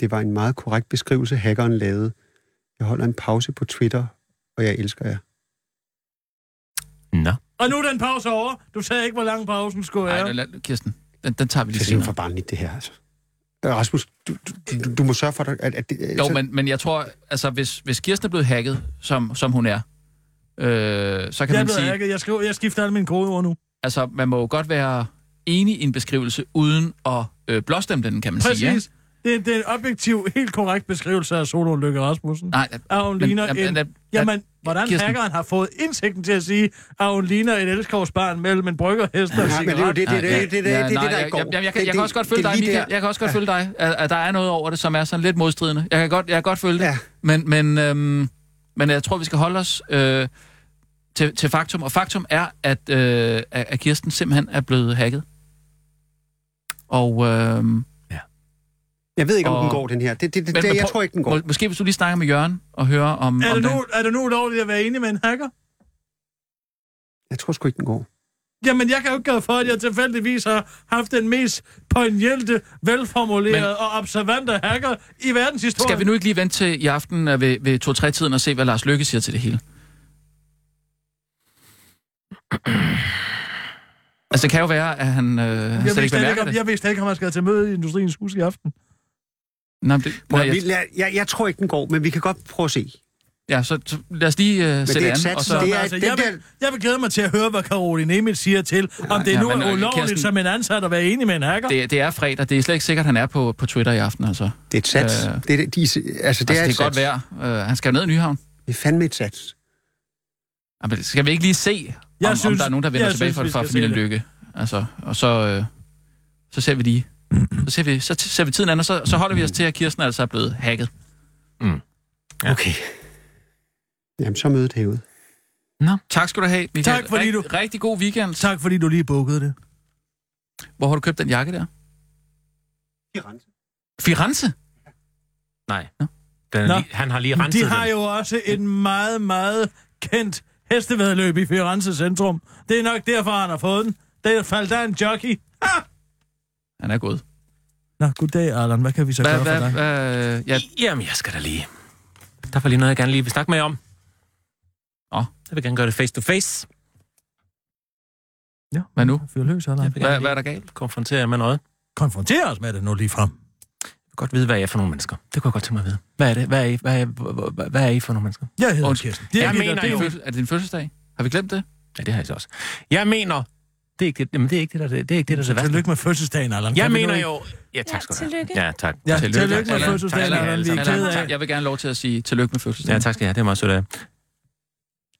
Det var en meget korrekt beskrivelse, hackeren lavede. Jeg holder en pause på Twitter, og jeg elsker jer.
Nå.
Og nu er den pause over. Du sagde ikke, hvor lang pausen skulle være.
Nej, Kirsten, den, den tager vi
Det
lige
er simpelthen
senere.
for barnligt, det her. Altså. Øh, Rasmus, du, du, du, du må sørge for, at... at det,
Jo,
altså,
men, men jeg tror, altså hvis, hvis Kirsten er blevet hacket, som, som hun er, øh, så kan
Jeg er
man sige,
hacket. Jeg, skriver, jeg skifter alle mine kodeord nu.
altså man må jo godt være enig i en beskrivelse, uden at øh, blåstemme den, kan man sige.
Præcis. Det, det er en objektiv, helt korrekt beskrivelse af Solo Lykke Rasmussen.
Ja? Nej,
At hun
men-
ligner
jamen,
en...
jamen,
Jamen, Hvordan
Kirsten...
hackeren har fået indsigten til at sige, at hun ligner et elskovsbarn mellem en bryggerhest og cigaret.
Ja, men det er jo det, det, det, det, det, det, det, der er godt.
Jeg, jeg, jeg, kan også godt følge dig, Michael. Jeg kan også godt følge dig, at, at der er noget over det, som er sådan lidt modstridende. Jeg kan godt, jeg kan godt følge det. Men, men, øhm, men jeg tror, vi skal holde os øh, til, til faktum. Og faktum er, at, øh, at Kirsten simpelthen er blevet hacket. Og... Øh,
jeg ved ikke, om
Og-
den går, den her. Det, det, det,
Men-
det,
men
jeg
prøv-
tror ikke, den går.
må, måske hvis du lige snakker med Jørgen og hører om,
Er
om
det, nu, er det nu ulovligt at være enig med en hacker?
Jeg tror sgu ikke, den går.
Jamen, jeg kan jo ikke gøre for, at jeg tilfældigvis har haft den mest poignante, velformulerede
Men-
og observante hacker i verdenshistorien.
Skal vi nu ikke lige vente til i aften øh, ved, ved 2-3-tiden og se, hvad Lars Lykke siger til det hele? Altså, det kan jo være, at han, øh,
Jeg
slet
vidste,
ikke
om,
det.
jeg vidste ikke, om han skal til møde i Industriens Hus i aften.
Nå, men det
Prøv,
nej,
vi,
jeg,
jeg, jeg, jeg tror ikke, den går, men vi kan godt prøve at se.
ja, så, så lad os lige
det
sætte
er et
an.
sats,
Og
så det
Det
er-
altså,
den
jeg, vil, jeg vil glæde mig til at høre, hvad Caroline Emil siger til, om det
ja,
nu
men,
er
øh,
ulovligt
Kirsten-
som en ansat at være enig med en hacker.
det, det er fredag. Det er slet ikke sikkert, at han er på, på Twitter i aften. Altså.
Det er et sats.
Øh,
det, er, det, de, altså, det
Altså,
er
det
et
kan godt være. Øh, han skal ned i Nyhavn.
Det er fandme et sats.
Jamen, skal vi ikke lige se,
Jeg
om,
synes-
om der er nogen, der vender
jeg
tilbage
synes,
fra,
vi
fra familien
det.
Lykke? Altså, og så, øh, så ser vi lige. Så ser vi, så t- ser vi tiden an, og så, så holder vi os til, at Kirsten altså er blevet hacket.
Okay. Jamen, så mødet herude.
Tak skal du have, Michael.
Tak, fordi
Rigt-
du-
Rigtig god weekend.
Tak, fordi du lige bukkede det.
Hvor har du købt den jakke der? Firenze?
Nej.
Nå.
Den
Nå.
lige, han har lige renset
De har
den.
jo også en meget, meget kendt hestevedløb i Firenze centrum. Det er nok derfor, han har fået den. Der faldt der en jockey. Ah!
Han er gået.
Nå, goddag, Arlan. Hvad kan vi så
Hvad,
gøre for
hvad,
dig?
hvad, ja,
Jamen, jeg skal da lige... Der var lige noget, jeg gerne lige vil snakke med jer om.
Åh.
Jeg vil gerne gøre det face to face.
Ja,
hvad nu?
Fyr løs,
vil
Hvad, hvad er der galt?
konfrontere jer med noget.
Konfronter os med det nu lige frem.
Jeg vil godt vide, hvad I er for nogle mennesker. Det kunne jeg godt tænke mig at vide. Hvad er det? Hvad er I, hvad er, hvad, hvad er I for nogle mennesker?
Jeg hedder. Kirsten. Det er,
Jeg
jeg
mener
det er
jo-
Er det din fødselsdag? Har vi glemt det?
Ja, det har jeg så også. Jeg mener... Det er ikke det, jamen, det, er ikke det, der, det er ikke det, der er det værste.
Tillykke med fødselsdagen, Allan.
Jeg mener jo... Ja, tak skal du have. Ja, tak.
Ja,
Tillykke.
tillykke med fødselsdagen, Allan. Vi er ked af.
Jeg vil gerne lov til at sige tillykke med fødselsdagen.
Ja, tak skal jeg have. Det er meget sødt af.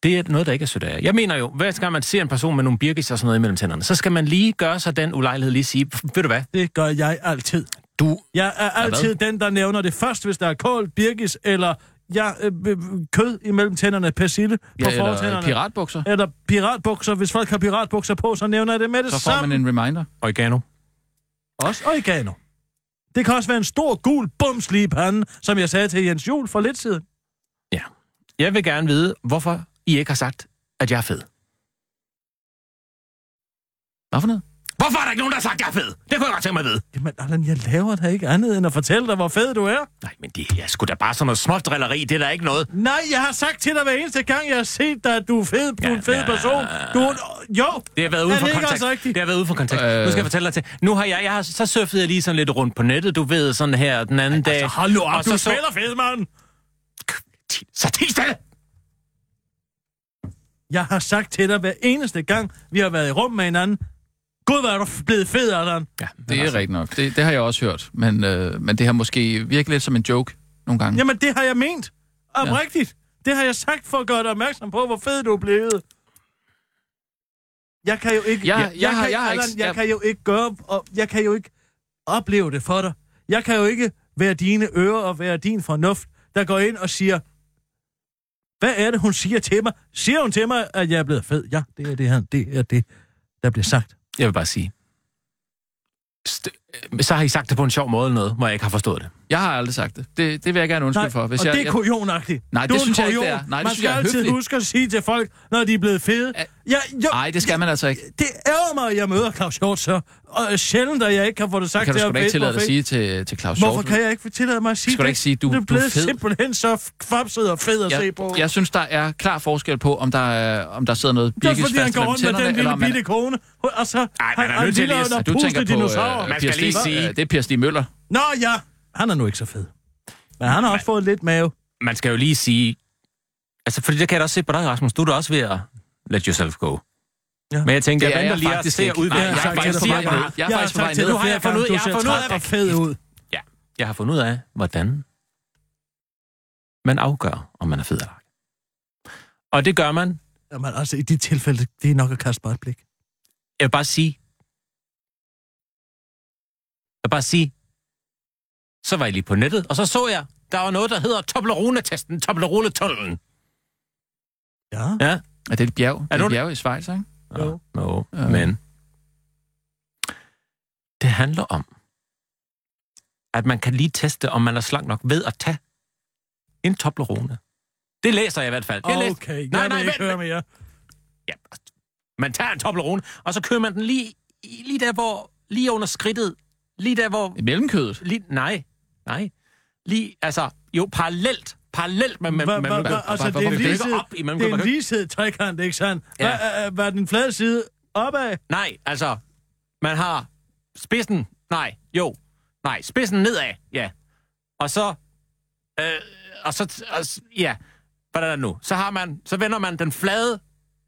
Det er noget, der ikke er sødt af. Jeg mener jo, hver gang man ser en person med nogle birkis og sådan noget imellem tænderne, så skal man lige gøre sig den ulejlighed lige sige, ved du hvad,
Det gør jeg altid.
du...
Jeg er altid den, der nævner det først, hvis der er kål, birkis eller ja, øh, øh, kød imellem tænderne, persille på
Ja, eller
fortænderne.
piratbukser.
eller piratbukser. Hvis folk har piratbukser på, så nævner jeg det med det
Så får
samme.
man en reminder.
Oregano.
Også oregano. Det kan også være en stor gul bums lige i panden, som jeg sagde til Jens Jul for lidt siden.
Jeg vil gerne vide, hvorfor I ikke har sagt, at jeg er fed.
Hvad for noget?
Hvorfor er der ikke nogen, der har sagt, at jeg er fed? Det kunne jeg godt tænke mig at vide.
Jamen, Allan, jeg laver da ikke andet end at fortælle dig, hvor fed du er.
Nej, men det er sgu da bare sådan noget småt drilleri. Det er da ikke noget.
Nej, jeg har sagt til dig hver eneste gang, jeg har set dig, at du er fed, du er en fed
ja.
person. Du er, jo,
Det har været uden
Er
for
det ikke
kontekst.
også rigtigt?
Det har været uden for kontekst.
Øh.
Nu skal jeg fortælle dig til. Nu har jeg, jeg har, så surfede jeg lige sådan lidt rundt på nettet, du ved, sådan her den anden dag.
altså, hold nu op,
Og
du
så,
spiller fed, mand.
så, så ti stille!
Jeg har sagt til dig hver eneste gang, vi har været i rum med hinanden. Gud, hvor er du blevet fed, Allan.
Ja,
Det er rigtigt nok. Det, det har jeg også hørt. Men, øh, men det har måske virket lidt som en joke nogle gange.
Jamen, det har jeg ment. Oprigtigt. Det har jeg sagt for at gøre dig opmærksom på, hvor fed du er blevet. Jeg kan jo ikke...
Jeg-
jeg,
jeg har-
kan,
jeg har
Allan,
ikke-
jeg
jeg-
kan jo ikke gøre... Og jeg kan jo ikke opleve det for dig. Jeg kan jo ikke være dine ører og være din fornuft, der går ind og siger... Hvad er det, hun siger til mig? Siger hun til mig, at jeg er blevet fed? Ja, det er det her. Det er det, der bliver sagt.
Jeg vil bare sige. St- så har I sagt det på en sjov måde eller noget, hvor jeg ikke har forstået det.
Jeg har aldrig sagt det. Det, det vil jeg gerne undskylde for. Hvis
og
jeg,
det er
jeg,
kujonagtigt.
Nej,
Du
det synes jeg ikke, det er. Nej, det
Man
synes jeg
skal
er
altid
høfligt.
huske at sige til folk, når de er blevet fede.
Ja.
Ja,
Nej, det skal man altså ikke.
det ærger mig, at jeg møder Claus Hjort, så. Og sjældent, at jeg ikke kan få det sagt
Det kan du sgu da ikke tillade at sige til, til Claus
Hvorfor
Hjort.
kan jeg ikke tillade mig at sige
Skal du ikke sige, du-
det
du er
blevet
fed?
simpelthen så kvapset og fed at se på.
jeg, jeg synes, der er klar forskel på, om der, er, om der sidder noget
det er fordi, han går
mellem
rundt med
tænderne,
den
eller
lille bitte kone. Og så
er
han en
Du tænker
pustet
på,
dinosaur.
øh,
Man skal lige sige-
øh, det er Per Stig Møller.
Nå ja, han er nu ikke så fed. Men han har også fået lidt mave.
Man skal jo lige sige... Altså, fordi det kan jeg da også se på dig, Rasmus. Du er da også ved at let yourself go.
Ja.
Men jeg tænkte,
Det
jeg
er
venter
jeg
lige at
faktisk
se at
ikke.
udvikle.
Jeg
jeg er
gange.
Jeg er
Jeg har
faktisk på vej ned.
Nu har jeg fundet ud- jeg har fundet ud af
og fed ud.
Ja, jeg har fundet ud af, hvordan man afgør, om man er fed eller ej. Og det gør man.
Jamen altså, i de tilfælde, det er nok at kaste bare et blik.
Jeg vil bare sige... Jeg vil bare sige... Så var jeg lige på nettet, og så så jeg, der var noget, der hedder Toblerone-testen, Toblerone-tunnelen.
Ja.
Ja.
Er det et bjerg? Det er
du-
et bjerg i Schweiz, ikke?
Jo.
Jo,
Ja.
men... Det handler om, at man kan lige teste, om man er slank nok ved at tage en Toblerone. Det læser jeg i hvert fald. Jeg læste-
Okay, jeg
Nej,
vil
nej,
ikke
vent,
høre mere.
Ja, man tager en Toblerone, og så kører man den lige, lige der, hvor... Lige under skridtet. Lige der, hvor...
I mellemkødet.
Lige, nej, nej. Lige, altså, jo, parallelt. Parallelt med... med,
altså, det er en ligeshed,
op imellem-
det er en ligeshed trekant, ikke sandt?
Ja.
Var den flade side opad?
Nej, altså, man har spidsen, nej, jo, nej, spidsen nedad, ja. Og så, øh, og så, og, ja, hvad er det nu? Så har man, så vender man den flade,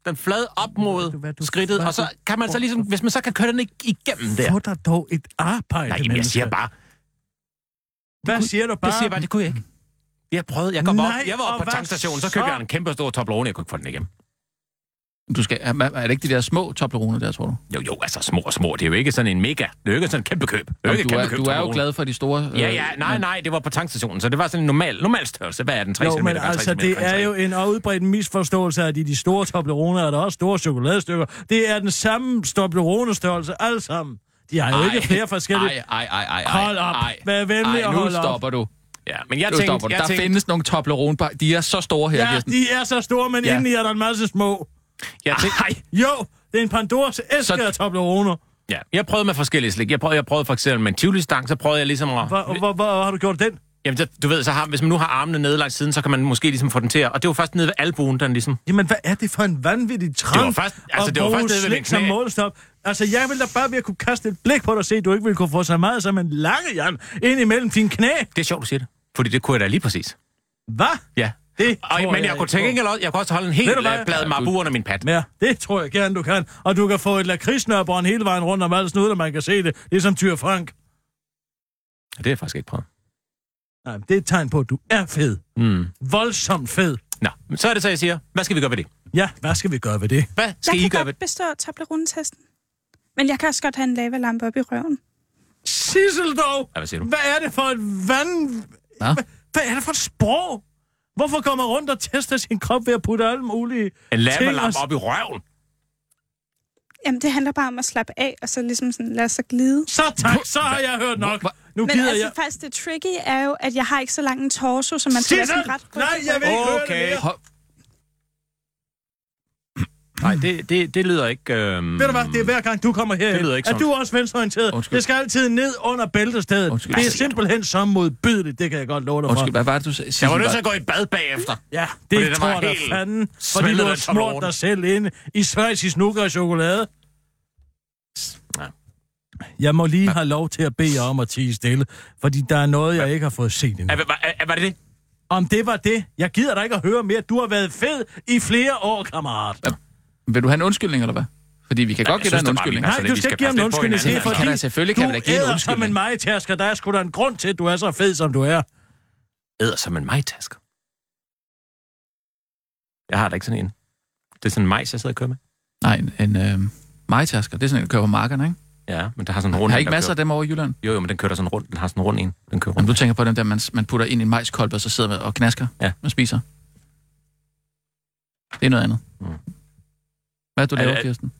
den flade op mod
du hvad, du-
skridtet,
hvad
og så kan man så ligesom, hvis man så kan køre den ig- igennem der.
Få dig dog et arbejde,
Nej, jamen, jeg siger bare,
Hvad siger du bare?
jeg siger bare, det kunne jeg ikke. Jeg prøvede, jeg kom
Nej,
op, jeg var oppe på tankstationen, så
så?
købte jeg en kæmpe stor Toblerone, jeg kunne ikke få den igennem.
Du skal, er, er det ikke de der små Toblerone der, tror du?
Jo, jo, altså små og små, det er jo ikke sådan en mega, det er jo ikke sådan en kæmpe køb. Det er
Jamen,
ikke
du,
kæmpe
er,
køb
du er jo glad for de store...
Ja, ja, nej,
men-
nej, det var på tankstationen, så det var sådan en normal, normal størrelse. Hvad er den? 3
Jo,
cm?
men
gange 3
altså,
cm
det er
3?
jo en udbredt misforståelse af de, de store Toblerone, og der er også store chokoladestykker. Det er den samme Toblerone-størrelse, alle sammen. De har jo
Ej,
ikke flere forskellige...
Ej, ej, ej, ej, ej.
Hold op.
Ej,
Vær venlig
ej,
og
nu
hold op.
stopper du.
Ja, men jeg tænkte, jeg
Der
tænkte,
findes nogle Toblerone, de er så store her,
Ja,
Kirsten.
de er så store, men
ja.
indeni er der en masse små.
Jeg tænkte,
Ej, jo, det er en Pandoras æske
Så-
af Toblerone.
ja, jeg prøvede med forskellige slik. Jeg prøvede, jeg prøvede for eksempel med en tivoli-stang, så prøvede jeg ligesom at...
Hvor, hvor, hvor har du gjort den?
Jamen, det- du ved, så har, hvis man nu har armene nede langs siden, så kan man måske ligesom få den til at... Og det var først nede ved albuen, den ligesom...
Jamen, hvad er det for en vanvittig trang?
Det var først- altså,
at
det var
bruge
først nede ved
slik som målstop. Altså, jeg ville da bare ved at kunne kaste et blik på dig og se, at du ikke ville kunne få så meget som en lange jern ind imellem dine knæ.
Det er sjovt, du siger det. Fordi det kunne jeg da lige præcis.
Hvad?
Ja.
Det
Og, men jeg,
ikke
kunne tænke ikke, jeg kunne også holde en helt
Ved
blad marbu under min pat.
Ja, det tror jeg gerne, du kan. Og du kan få et lakridsnørbånd hele vejen rundt om alt snud, og man kan se det. Ligesom Tyr Frank.
Det har jeg faktisk ikke prøvet.
Nej, det er et tegn på, at du er fed.
Mm.
Voldsomt fed.
Nå, men så er det så, jeg siger, hvad skal vi gøre ved det?
Ja, hvad skal vi gøre ved det?
Hvad skal
jeg
I
kan
gøre ved
godt bestå Toblerone-testen. Men jeg kan også godt have en lavalampe op i røven.
Sissel dog!
Ja, hvad siger du?
Hvad er det for et vand...
Hvad?
Hvad, hvad er det for et sprog? Hvorfor går man rundt og tester sin krop ved at putte alle mulige
En lavalamp op i røven?
Jamen, det handler bare om at slappe af, og så ligesom sådan lade sig glide.
Så tak, så har jeg hørt nok. Nu
Men
gider
altså,
jeg...
faktisk det tricky er jo, at jeg har ikke så lang en torso, så man skal være
Sissel!
sådan ret
Nej, jeg vil ikke høre det
Okay.
mere.
Hold-
Nej, det, det, det lyder ikke... Øhm,
Ved du hvad, det er hver gang, du kommer her.
Det lyder ikke
Er du også venstreorienteret?
Undskyld.
Det skal altid ned under bæltestedet.
Undskyld.
Det er simpelthen så modbydeligt, det kan jeg godt love dig for.
Undskyld, hvad var det, du sagde?
Jeg var nødt til at gå i bad bagefter.
Ja, det
den
tror jeg fanden, fordi du har smurt dig selv ind i svejsisk nukker og chokolade.
Ja.
Jeg må lige have lov til at bede jer om at tige stille, fordi der er noget, jeg ikke har fået set endnu.
Er, var, er, var det det?
Om det var det, jeg gider da ikke at høre mere. Du har været fed i flere år, kammerat.
Vil du have en undskyldning, eller hvad? Fordi vi kan godt give dig en
da
undskyldning.
Nej,
Altså,
du skal ikke give ham en undskyldning. Det er
hinanden.
Kan
fordi,
selvfølgelig kan da give en
du
undskyldning.
som en majtasker. Der er sgu da en grund til, at du er så fed, som du er.
Æder som en majtasker. Jeg har da ikke sådan en. Det er sådan en majs, jeg sidder og kører med.
Nej, en, en øh, majtasker. Det er sådan en, der kører på markerne, ikke?
Ja, men der har sådan en rund
Har ikke masser af
kører.
dem over i Jylland?
Jo, jo, men den kører der sådan rundt. Den har sådan en rund en. Den kører rundt.
du tænker på den der, man, man putter ind i en majskolbe, og så sidder man og knasker
Ja.
og spiser. Det er noget andet.
Mm.
Hvad er du
Er-
laver,
er-
Kirsten?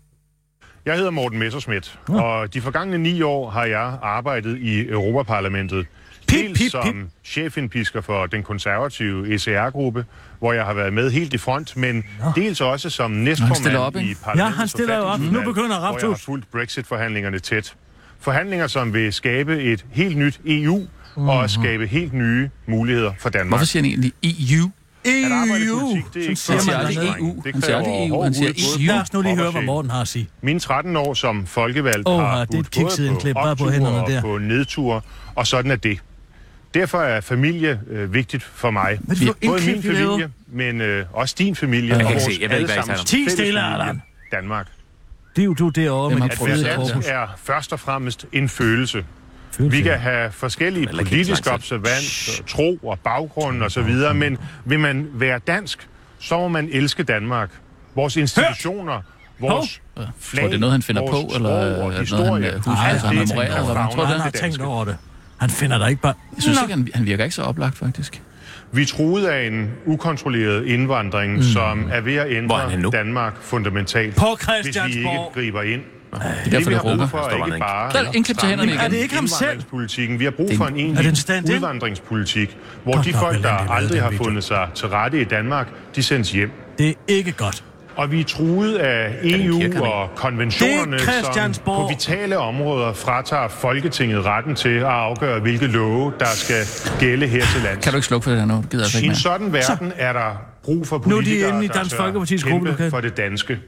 Jeg hedder Morten Messerschmidt, og de forgangne ni år har jeg arbejdet i Europaparlamentet.
Pip,
Dels
pip,
som chefindpisker for den konservative ECR-gruppe, hvor jeg har været med helt i front, men dels også som næstformand
op,
i parlamentets
Ja, han stiller op. Nu begynder
Hvor jeg har
Raptus.
fulgt Brexit-forhandlingerne tæt. Forhandlinger, som vil skabe et helt nyt EU og skabe helt nye muligheder for Danmark.
Hvorfor siger han egentlig EU?
At arbejde i
EU.
politik, det er ikke
siger
man
aldrig
dernede.
EU.
Det
Han siger aldrig
kræver
EU. Han siger EU.
Lad os nu lige høre, hvad. Morten har at sige.
Mine 13 år som folkevalgt
Åh,
har
det er et
budt både
kiksindklip, bare på hænderne
og
der.
på nedture, og sådan er det. Derfor er familie øh, vigtigt for mig.
Er det
Både min familie, men øh, også din familie
Jeg
og
kan ikke
vores
se. Jeg ved ikke, hvad.
Ti
fælles
stille,
familie,
Allan.
Danmark.
Det er jo du derovre med dit
det?
dansk
korpus.
er først og fremmest en følelse.
Følelse.
Vi kan have forskellige politiske observans, tro og baggrund og så videre, men vil man være dansk, så må man elske Danmark. Vores institutioner, vores flag,
Tror du, det er noget, han finder på, eller er det noget, han, øh, husker, altså, han
det
memorerer, eller hvad? Tror du
Han
det?
har
det
tænkt over det. Han finder der ikke bare...
Jeg synes
Nå.
ikke, han, han virker ikke så oplagt, faktisk.
Vi truet af en ukontrolleret indvandring, mm. som er ved at ændre? Danmark fundamentalt.
På
hvis vi ikke griber ind.
Det er derfor,
vi
det
har brug
råber.
for er ikke
en-
bare
Der er indklip til hænderne
stramning
Er det ikke ham selv?
Vi har brug for
en-
egentlig udvandringspolitik, hvor
Godt
de folk, der aldrig har fundet sig til rette i Danmark, de sendes hjem.
Det er ikke godt.
Og vi er truet af EU
kirkekanal?
og konventionerne,
er
som på vitale områder fratager Folketinget retten til at afgøre, hvilke love, der skal gælde her til lands.
Kan du ikke slukke for det her nu? Det gider jeg altså
I
ikke
en sådan verden er der brug for
Nu er de
politikere,
inde i Dansk Folkepartis
kæmpe
gruppelokale.
for det danske,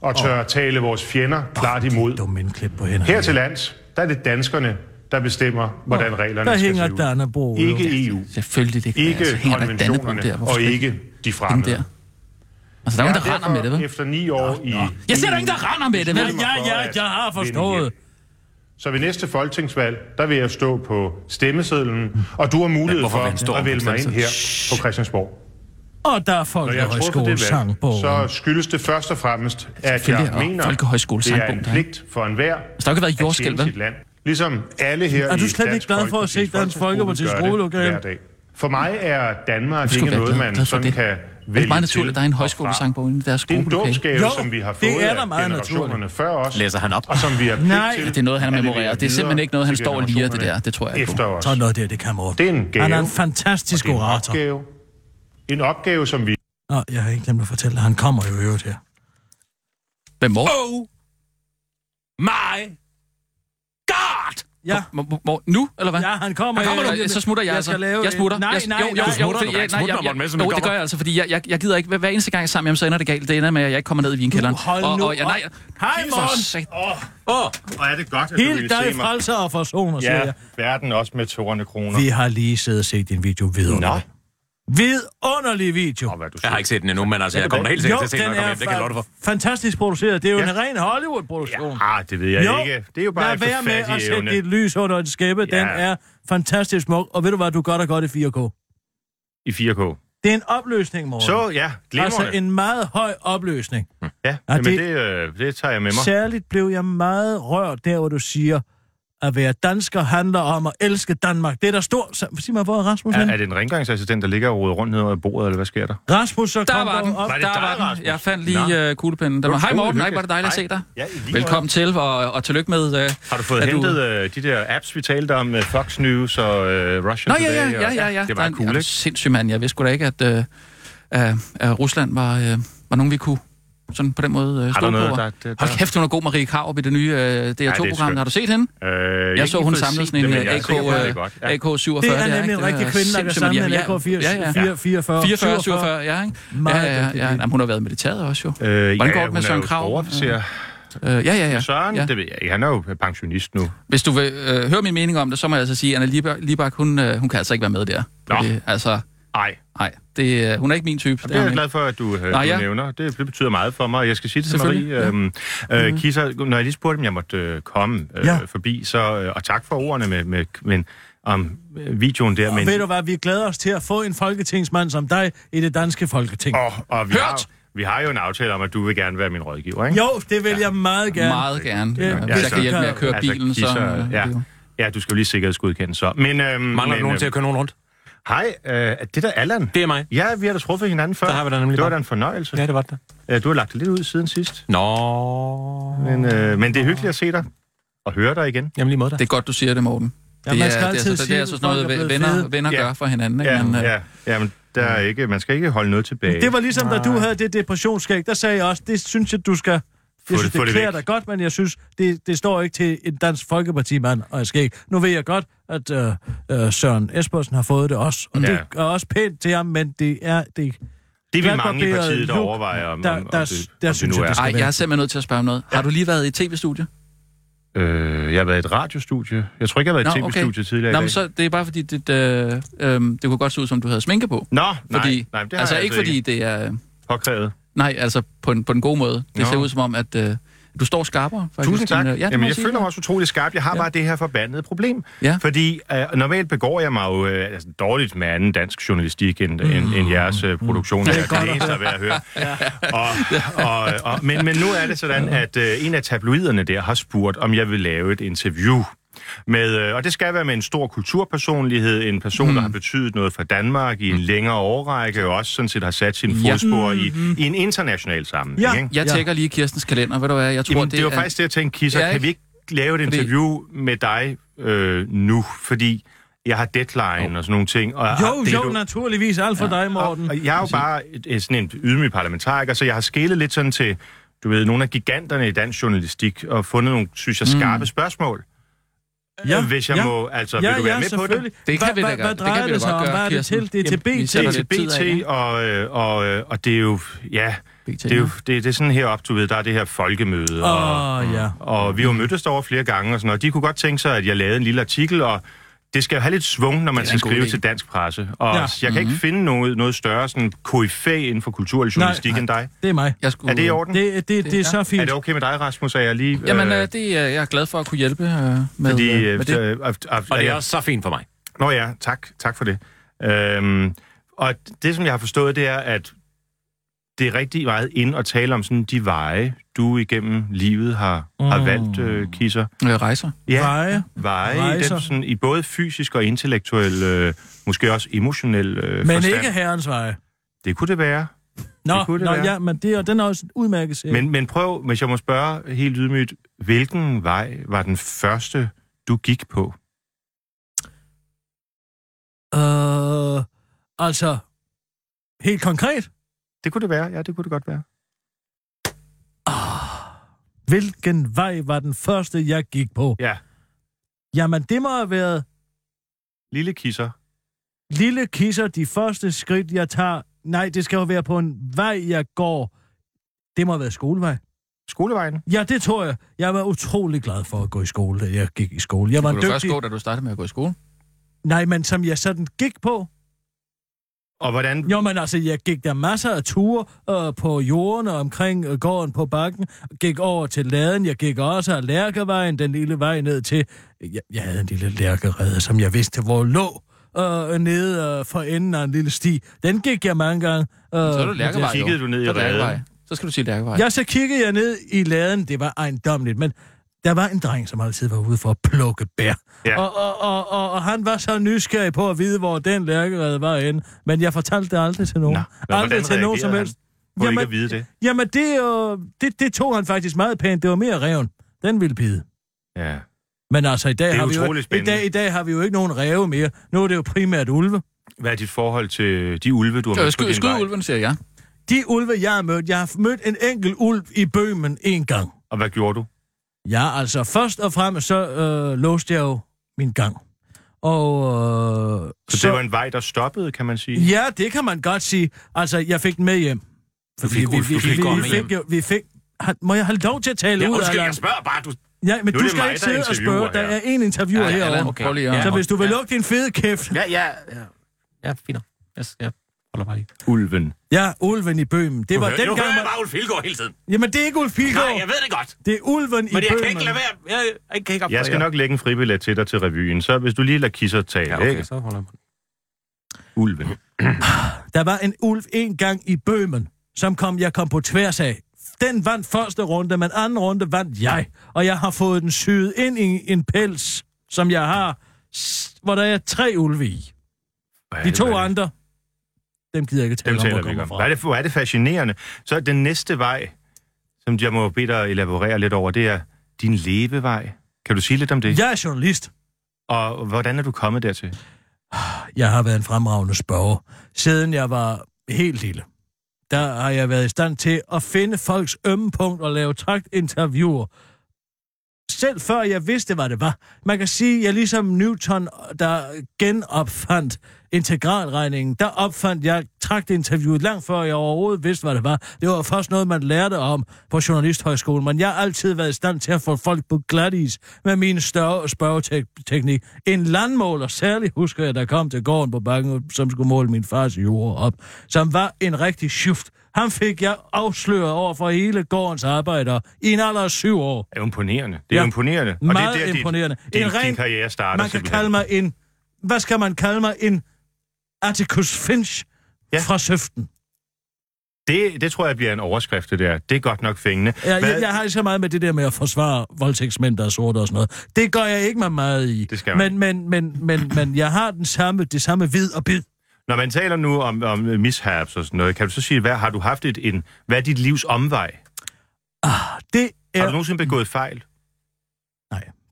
og tør tale vores fjender klart imod.
Dum indklip på.
Her til lands, der er det danskerne, der bestemmer, hvordan reglerne
Der
skal
hænger
se ud.
Dannebro.
Ikke EU,
Selvfølgelig, det kan
ikke
altså,
konventionerne,
der.
Og ikke de fremmede.
der. Altså, der er nogen, der render med det, vel?
efter ni år i
Jeg ser der ingen, der render med det,
Ja,
vel?
ja, ja, jeg har forstået.
Så ved næste folketingsvalg, der vil jeg stå på stemmesedlen, og du har mulighed
stå
for at vælge mig ind her på Christiansborg.
Og der er
det
folkehøjskolesangbogen.
så skyldes det først og fremmest, at jeg mener, det er en
der er.
pligt for enhver
der har ikke været
tjene
vel?
land. Ligesom alle her
Er du slet ikke glad for at se Dansk Folkepartis
det dag. For mig er Danmark ikke noget, man sådan
det.
kan
Det er
vælge
meget naturligt, at der er en højskolesangbog i deres
Det er en dåbsgave,
Jo,
som vi har
det
fået
er da
af
meget
generationerne før os,
Læser han op?
og som vi har
Nej.
til
Det er noget, han har memoreret. Det er simpelthen ikke noget, han står og liger, det der. Det tror jeg ikke
Efter os.
Sådan noget der, det kan Morten.
Det er en gave.
Han er en fantastisk
det er
orator.
En opgave, som vi
Nå, jeg har ikke glemt at fortælle dig. Han kommer jo i øvrigt her.
Hvem mor?
Oh my god!
Ja.
Må- må- må- Nu, eller hvad?
Ja, han kommer.
Han kommer nu. Så smutter jeg,
jeg
altså.
skal lave
jeg smutter.
Nej,
jeg,
nej,
jo, jo,
nej.
jo,
smutter
fordi
du?
jeg,
Smutter,
nej, jeg, jeg, jo, det gør jeg altså, fordi jeg, jeg, jeg gider ikke, hver, hver eneste gang jeg er sammen med ham, så ender det galt. Det ender med, at jeg ikke kommer ned i vinkælderen.
Nu hold
og,
nu
og, ja, nej,
op. Hej,
for
Morten.
sat-
Åh, oh, hvor er det godt, at du
Helt
ville
dig
se mig.
frelser og forsoner, siger
Ja,
jeg.
verden også med tårne kroner.
Vi har lige siddet og set din video vidunderlig. Vidunderlig video.
Åh, hvad du
Jeg har ikke set den endnu, men altså, jeg kommer helt sikkert til at se den,
den
når jeg kommer
er
hjem. Det kan jeg for.
fa- fantastisk produceret. Det er jo
Ja.
en ren Hollywood-produktion.
Ja, det ved jeg
jo,
ikke. Det er jo bare
lad være med at sætte
evne.
dit lys under et skæppe. Den
Ja.
er fantastisk smuk. Og ved du hvad, du gør dig godt i 4K.
I 4K.
Det er en opløsning, Morten.
Så, ja, glimrende.
Altså en meget høj opløsning.
Ja,
Ja,
jamen
det-
det, øh, det tager jeg med mig.
Særligt blev jeg meget rørt der, hvor du siger, at være dansker handler om at elske Danmark. Det er der stor... Så- Sig mig, hvor er Rasmus
Er, er det en rengøringsassistent, der ligger og roder rundt ned over bordet, eller hvad sker der?
Rasmus, så
Der
kom
var den.
op.
Var det
Der var den.
Rasmus?
Jeg fandt lige uh, kuglepinden. Der var, hej Morten,
hyggeligt.
var det dejligt at se dig.
Ja,
Velkommen til, og, og tillykke med... Uh,
Har du fået hentet øh, de der apps, vi talte om, øh, Fox News og øh, Russia
Nå, ja, ja,
Today?
ja,
og-
ja, ja.
Det var
er en-
cool, ikke?
Sindssygt, mand. Jeg vidste sgu da ikke, at, uh, uh, uh, Rusland var, uh, var nogen, vi kunne sådan på den måde øh,
Har
stå
noget,
på.
der... der,
Hold kæft, hun er god, Marie Krarup, i det nye øh, DR2-program.
skønt.
Har du set hende?
Øh,
Jeg så, hun samlede sådan en øh,
jeg er
AK,
er
øh,
godt. Ja.
AK-47.
Det er nemlig en rigtig
er
kvinde, der kan
sindssygt,
samle en
ja,
AK-44.
Ja, ja.
44,
44, 47, ja, ikke? Ja, ja, ja. Hun har været i militæret også, jo.
Øh,
Hvordan går det med
er
Søren
storofficer.
Øh, ja, ja, ja.
Søren,
ja.
det ved jeg. Han er jo pensionist nu.
Hvis du vil øh, høre min mening om det, så må jeg altså sige, at Anna Libak, Libak hun, øh, hun kan altså ikke være med der.
Nå.
Det, altså,
Nej,
nej, det, øh, hun er ikke min type.
det er jeg glad for, at du, øh,
Nå,
du
ja.
nævner. Det, det betyder meget for mig. Jeg skal sige det til
Selvfølgelig,
Marie.
ja.
Øhm, øh, Kisser, når jeg lige spurgte, om jeg måtte øh, komme øh,
Ja.
forbi, så, øh, og tak for ordene med, med, men, om øh, videoen der.
Og
men,
ved du hvad, vi glæder os til at få en folketingsmand som dig i det danske folketing.
og, og vi,
Hørt!
har, vi har jo en aftale om, at du vil gerne være min rådgiver, ikke?
Jo, det vil jeg meget gerne.
Meget gerne.
Ja,
Ja,
hvis
hvis jeg kan hjælpe med at køre
Altså,
bilen, så...
Kisser,
øh,
ja. Ja, du skal jo lige sikkerhedsgodkende så. Men, øhm,
Mangler
men,
du nogen
øhm,
til at køre nogen rundt?
Hej, øh, det der Allan.
Det er mig.
Ja, vi har da truffet hinanden før.
Der har vi da nemlig
Det var da en fornøjelse.
Ja, det var det.
Ja. Du har lagt det lidt ud siden sidst.
Nå.
Men, øh, men det er hyggeligt at se dig og høre dig igen.
Jamen lige måde
Det er godt, du siger det, Morten.
Ja,
det,
man
er,
skal
det, er,
altid
altså, det
sige,
er altså
at
sådan noget,
er
venner,
fede.
venner
Ja.
gør for hinanden. Ikke?
Ja,
Men, øh,
ja, ja, men der er ikke, man skal ikke holde noget tilbage.
Det var ligesom, da du havde det depressionsskæg. Der sagde jeg også, det synes jeg, du skal... Jeg
det-
synes, det
det
klæder dig godt, men jeg synes, det, det står ikke til en dansk folkepartimand og skæg. Nu ved jeg godt, at øh, øh, Søren Espersen har fået det også, og
Ja.
det er også pænt til ham, men det er... Det,
det er vi mange i partiet, der
look,
overvejer, om,
der-
om, om,
der-
det,
der
om
synes
det nu
jeg,
er.
det skal
Ej, jeg er simpelthen nødt til at spørge om noget. Har du lige været i tv-studie?
Øh, jeg har været i et radiostudie. Jeg tror ikke, jeg har været i et tv-studie tidligere
Nå,
i
men så det er bare fordi, det, øh, øh, det kunne godt se ud, som du havde sminke på.
Nå, nej,
Fordi,
nej, det har
altså
jeg
ikke fordi det er...
påkrævet.
Nej, altså på en, på en god måde. Det
Nå.
ser ud som om, at øh, du står skarpere. Faktisk,
Tusind tak.
Ja,
Jamen, jeg føler mig også utrolig skarp. Jeg har
Ja.
bare det her forbandede problem.
Ja.
Fordi øh, normalt begår jeg mig jo øh, altså, dårligt med anden dansk journalistik end, mm. end, end jeres øh, produktion.
Det er
Jeg
godt
eneste at høre. [LAUGHS] og, og, og, men, men nu er det sådan, at øh, en af tabloiderne der har spurgt, om jeg vil lave et interview med, øh, og det skal være med en stor kulturpersonlighed, en person, mm. der har betydet noget for Danmark i en længere årrække, og også sådan set har sat sine
Ja.
fodspor i, i en international sammenhæng.
Ja.
ikke?
Jeg
Ja.
tjekker lige Kirstens kalender. Ved du hvad, jeg tror,
Jamen,
det,
det var
er...
faktisk det, jeg tænkte, Kisser.
Ja,
Ja, kan vi ikke lave et
Fordi-
interview med dig øh, nu? Fordi jeg har deadline og sådan nogle ting. Og
jo,
og det,
jo,
du-
naturligvis. Alt for dig, Morten.
og jeg er jo bare et, sådan en ydmyg parlamentariker, så jeg har skælet lidt sådan til, du ved, nogle af giganterne i dansk journalistik, og fundet nogle, synes jeg, skarpe mm. spørgsmål.
Ja,
Hvis jeg
ja.
må, altså,
Ja,
vil du være
ja,
med på det?
selvfølgelig.
Det kan
Hvad-
vi da
hvad-
godt-
Hvad
det kan
drejer
vi da
det sig om?
gøre,
Hvad er det til? Det er til BT.
Det er til BT, og, øh, og, øh, og det er jo, ja,
BT,
det er jo det, det er sådan heroppe, du ved, der er det her folkemøde, og,
Åh, ja.
og vi har jo mødtes derovre flere gange og sådan noget. De kunne godt tænke sig, at jeg lavede en lille artikel, og det skal jo have lidt svung, når man
er
skal skrive
idé.
til dansk presse. Og
Ja.
jeg kan ikke finde noget, noget større sådan koryfæ inden for kultur eller journalistik
Nej,
end dig.
Det er mig.
Jeg skulle...
Er det i orden?
Det, det, det, det er
Ja.
så
Er
fint.
det okay med dig, Rasmus, at jeg lige...
Jamen, øh, det, er- jeg er glad for at kunne hjælpe øh, med,
fordi,
øh,
øh,
med det.
øh, øh, øh,
Og det er
øh,
også så fint for mig.
Nå ja, tak, tak for det. Øhm, og det, som jeg har forstået, det er, at det er rigtig meget ind at tale om sådan de veje, du igennem livet har, mm. har valgt, øh, Kisser.
Øh, rejser.
Ja,
Veje.
veje i,
Rejser.
den, sådan, i både fysisk og intellektuel, øh, måske også emotionel øh,
Men
forstand.
ikke herrens veje.
Det kunne det være.
Nå,
Det kunne det
nå
være.
ja, men det er, den er også en udmærket serie.
Men, men prøv, hvis jeg må spørge helt ydmygt, hvilken vej var den første, du gik på?
Øh, altså, helt konkret,
Det kunne det være, ja, det kunne det godt være.
hvilken vej var den første, jeg gik på?
Ja,
Jamen, det må have været
lille kisser.
lille kisser, de første skridt, jeg tager. Nej, det skal jo være på en vej, jeg går. Det må have været skolevej.
Skolevejen.
Ja, det tror jeg. Jeg var utrolig glad for at gå i skole, da jeg gik i skole. Jeg var
Kunne du først
dygtig...
gå, da du startede med at gå i skole?
Nej, men som jeg sådan gik på.
Og hvordan...
Jo, men altså, jeg gik der masser af ture øh, på jorden og omkring øh, gården på bakken. Gik over til laden. Jeg gik også af Lærkevejen, den lille vej ned til... Jeg, jeg havde en lille lærkerede, som jeg vidste, hvor lå øh, nede øh, for enden af en lille sti. Den gik jeg mange gange. Øh,
Så er du Lærkevej, jo.
kiggede du ned i
Så Lærkevej. Så skal du sige Lærkevej.
Ja, så kiggede jeg ned i laden. Det var ejendomligt, men der var en dreng, som altid var ude for at plukke bær.
Ja.
Og, og, og, og, og han var så nysgerrig på at vide, hvor den lærkerede var inde. Men jeg fortalte det aldrig til nogen.
Nå, men
aldrig til nogen som helst.
Hvor
Jamen-
ikke at vide det.
Jamen, det, øh, det, det tog han faktisk meget pænt. Det var mere reven. Den ville bide.
Ja.
Men altså, i dag, har vi jo, i, dag, i dag har vi jo ikke nogen ræve mere. Nu er det jo primært ulve.
Hvad er dit forhold til de ulve, du har mødt på din vej?
ulven, siger jeg.
De ulve, jeg har mødt, jeg har mødt en enkelt ulv i Bøhmen en gang.
Og hvad gjorde du?
Ja, altså først og fremmest så øh, låste jeg jo min gang. Og øh,
Så, det var en vej, der stoppede, kan man sige?
Ja, det kan man godt sige. Altså, jeg fik den med hjem.
Du fik du fik
vi,
gården
vi,
med
fik
hjem.
jo, vi fik... Må jeg have lov til at tale
Ja,
ud?
undskyld,
Allan?
jeg spørger bare. Du...
Ja, men
Nu er
du skal
mig,
ikke sidde og spørge. Der er en interviewer
Ja,
herovre.
Allan,
Okay. Ja.
Så hvis du vil
Ja.
lukke din fede kæft.
Ja, ja, ja. Ja, fint. Jeg, jeg holder bare lige.
Ulven.
Ja, ulven i Bøhmen. Det var
Nu hører- nu hører jeg
Man...
bare Ulf Pilgaard hele tiden.
Jamen, det er ikke Ulf Pilgaard.
Nej, jeg ved det godt.
Det er ulven i
Men jeg
Bøhmen.
kan ikke lade være. Jeg, jeg kan ikke
Jeg skal nok lægge en fribillet til dig til revyen, så hvis du lige lader kisser tale,
Ja, okay,
ikke?
så holder jeg
Ulven. [CLEARS THROAT]
Der var en ulv en gang i Bøhmen, som kom, jeg kom på tværs af. Den vandt første runde, men anden runde vandt jeg. Og jeg har fået den syet ind i en pels, som jeg har, hvor der er tre ulve i. De to andre, dem gider jeg ikke
Dem
tale om,
taler
hvor kommer
om.
fra.
Hvor er, det, hvor er det fascinerende. Så den næste vej, som jeg må bede dig elaborere lidt over, det er din levevej. Kan du sige lidt om det?
Jeg er journalist.
Og hvordan er du kommet dertil?
Jeg har været en fremragende spørger. Siden jeg var helt lille, der har jeg været i stand til at finde folks ømme punkt og lave interviewer. Selv før jeg vidste, hvad det var. Man kan sige, at jeg ligesom Newton, der genopfandt integralregningen, der opfandt jeg interviewet langt før jeg overhovedet vidste, hvad det var. Det var først noget, man lærte om på Journalisthøjskolen, men jeg har altid været i stand til at få folk på glat is med min større spørgeteknik. En landmåler, særligt husker jeg, der kom til gården på bakken, som skulle måle min fars jord op, som var en rigtig schuft. Han fik jeg afsløret over for hele gårdens arbejdere i en alder af syv år.
Det er imponerende. Det er
Ja.
imponerende. Og
Meget
det er der,
imponerende.
Din,
En
din,
ren-
din karriere starter
Man kan
simpelthen.
kalde mig en... Hvad skal man kalde mig? En Atticus Finch
Ja.
ja. fra Søften.
Det, det tror jeg bliver en overskrift, det der. Det er godt nok fængende.
Jeg,
Hvad-
jeg, jeg har ikke så meget med det der med at forsvare voldtægtsmænd, der er sorte og sådan noget. Det gør jeg ikke med meget i.
Det skal man
men, men, men, men, men jeg har den samme, det samme vid og bid.
Når man taler nu om, om mishaps og sådan noget, kan du så sige, hvad har du haft et, en, hvad er dit livs omvej?
Det
Har
er...
du nogensinde begået fejl?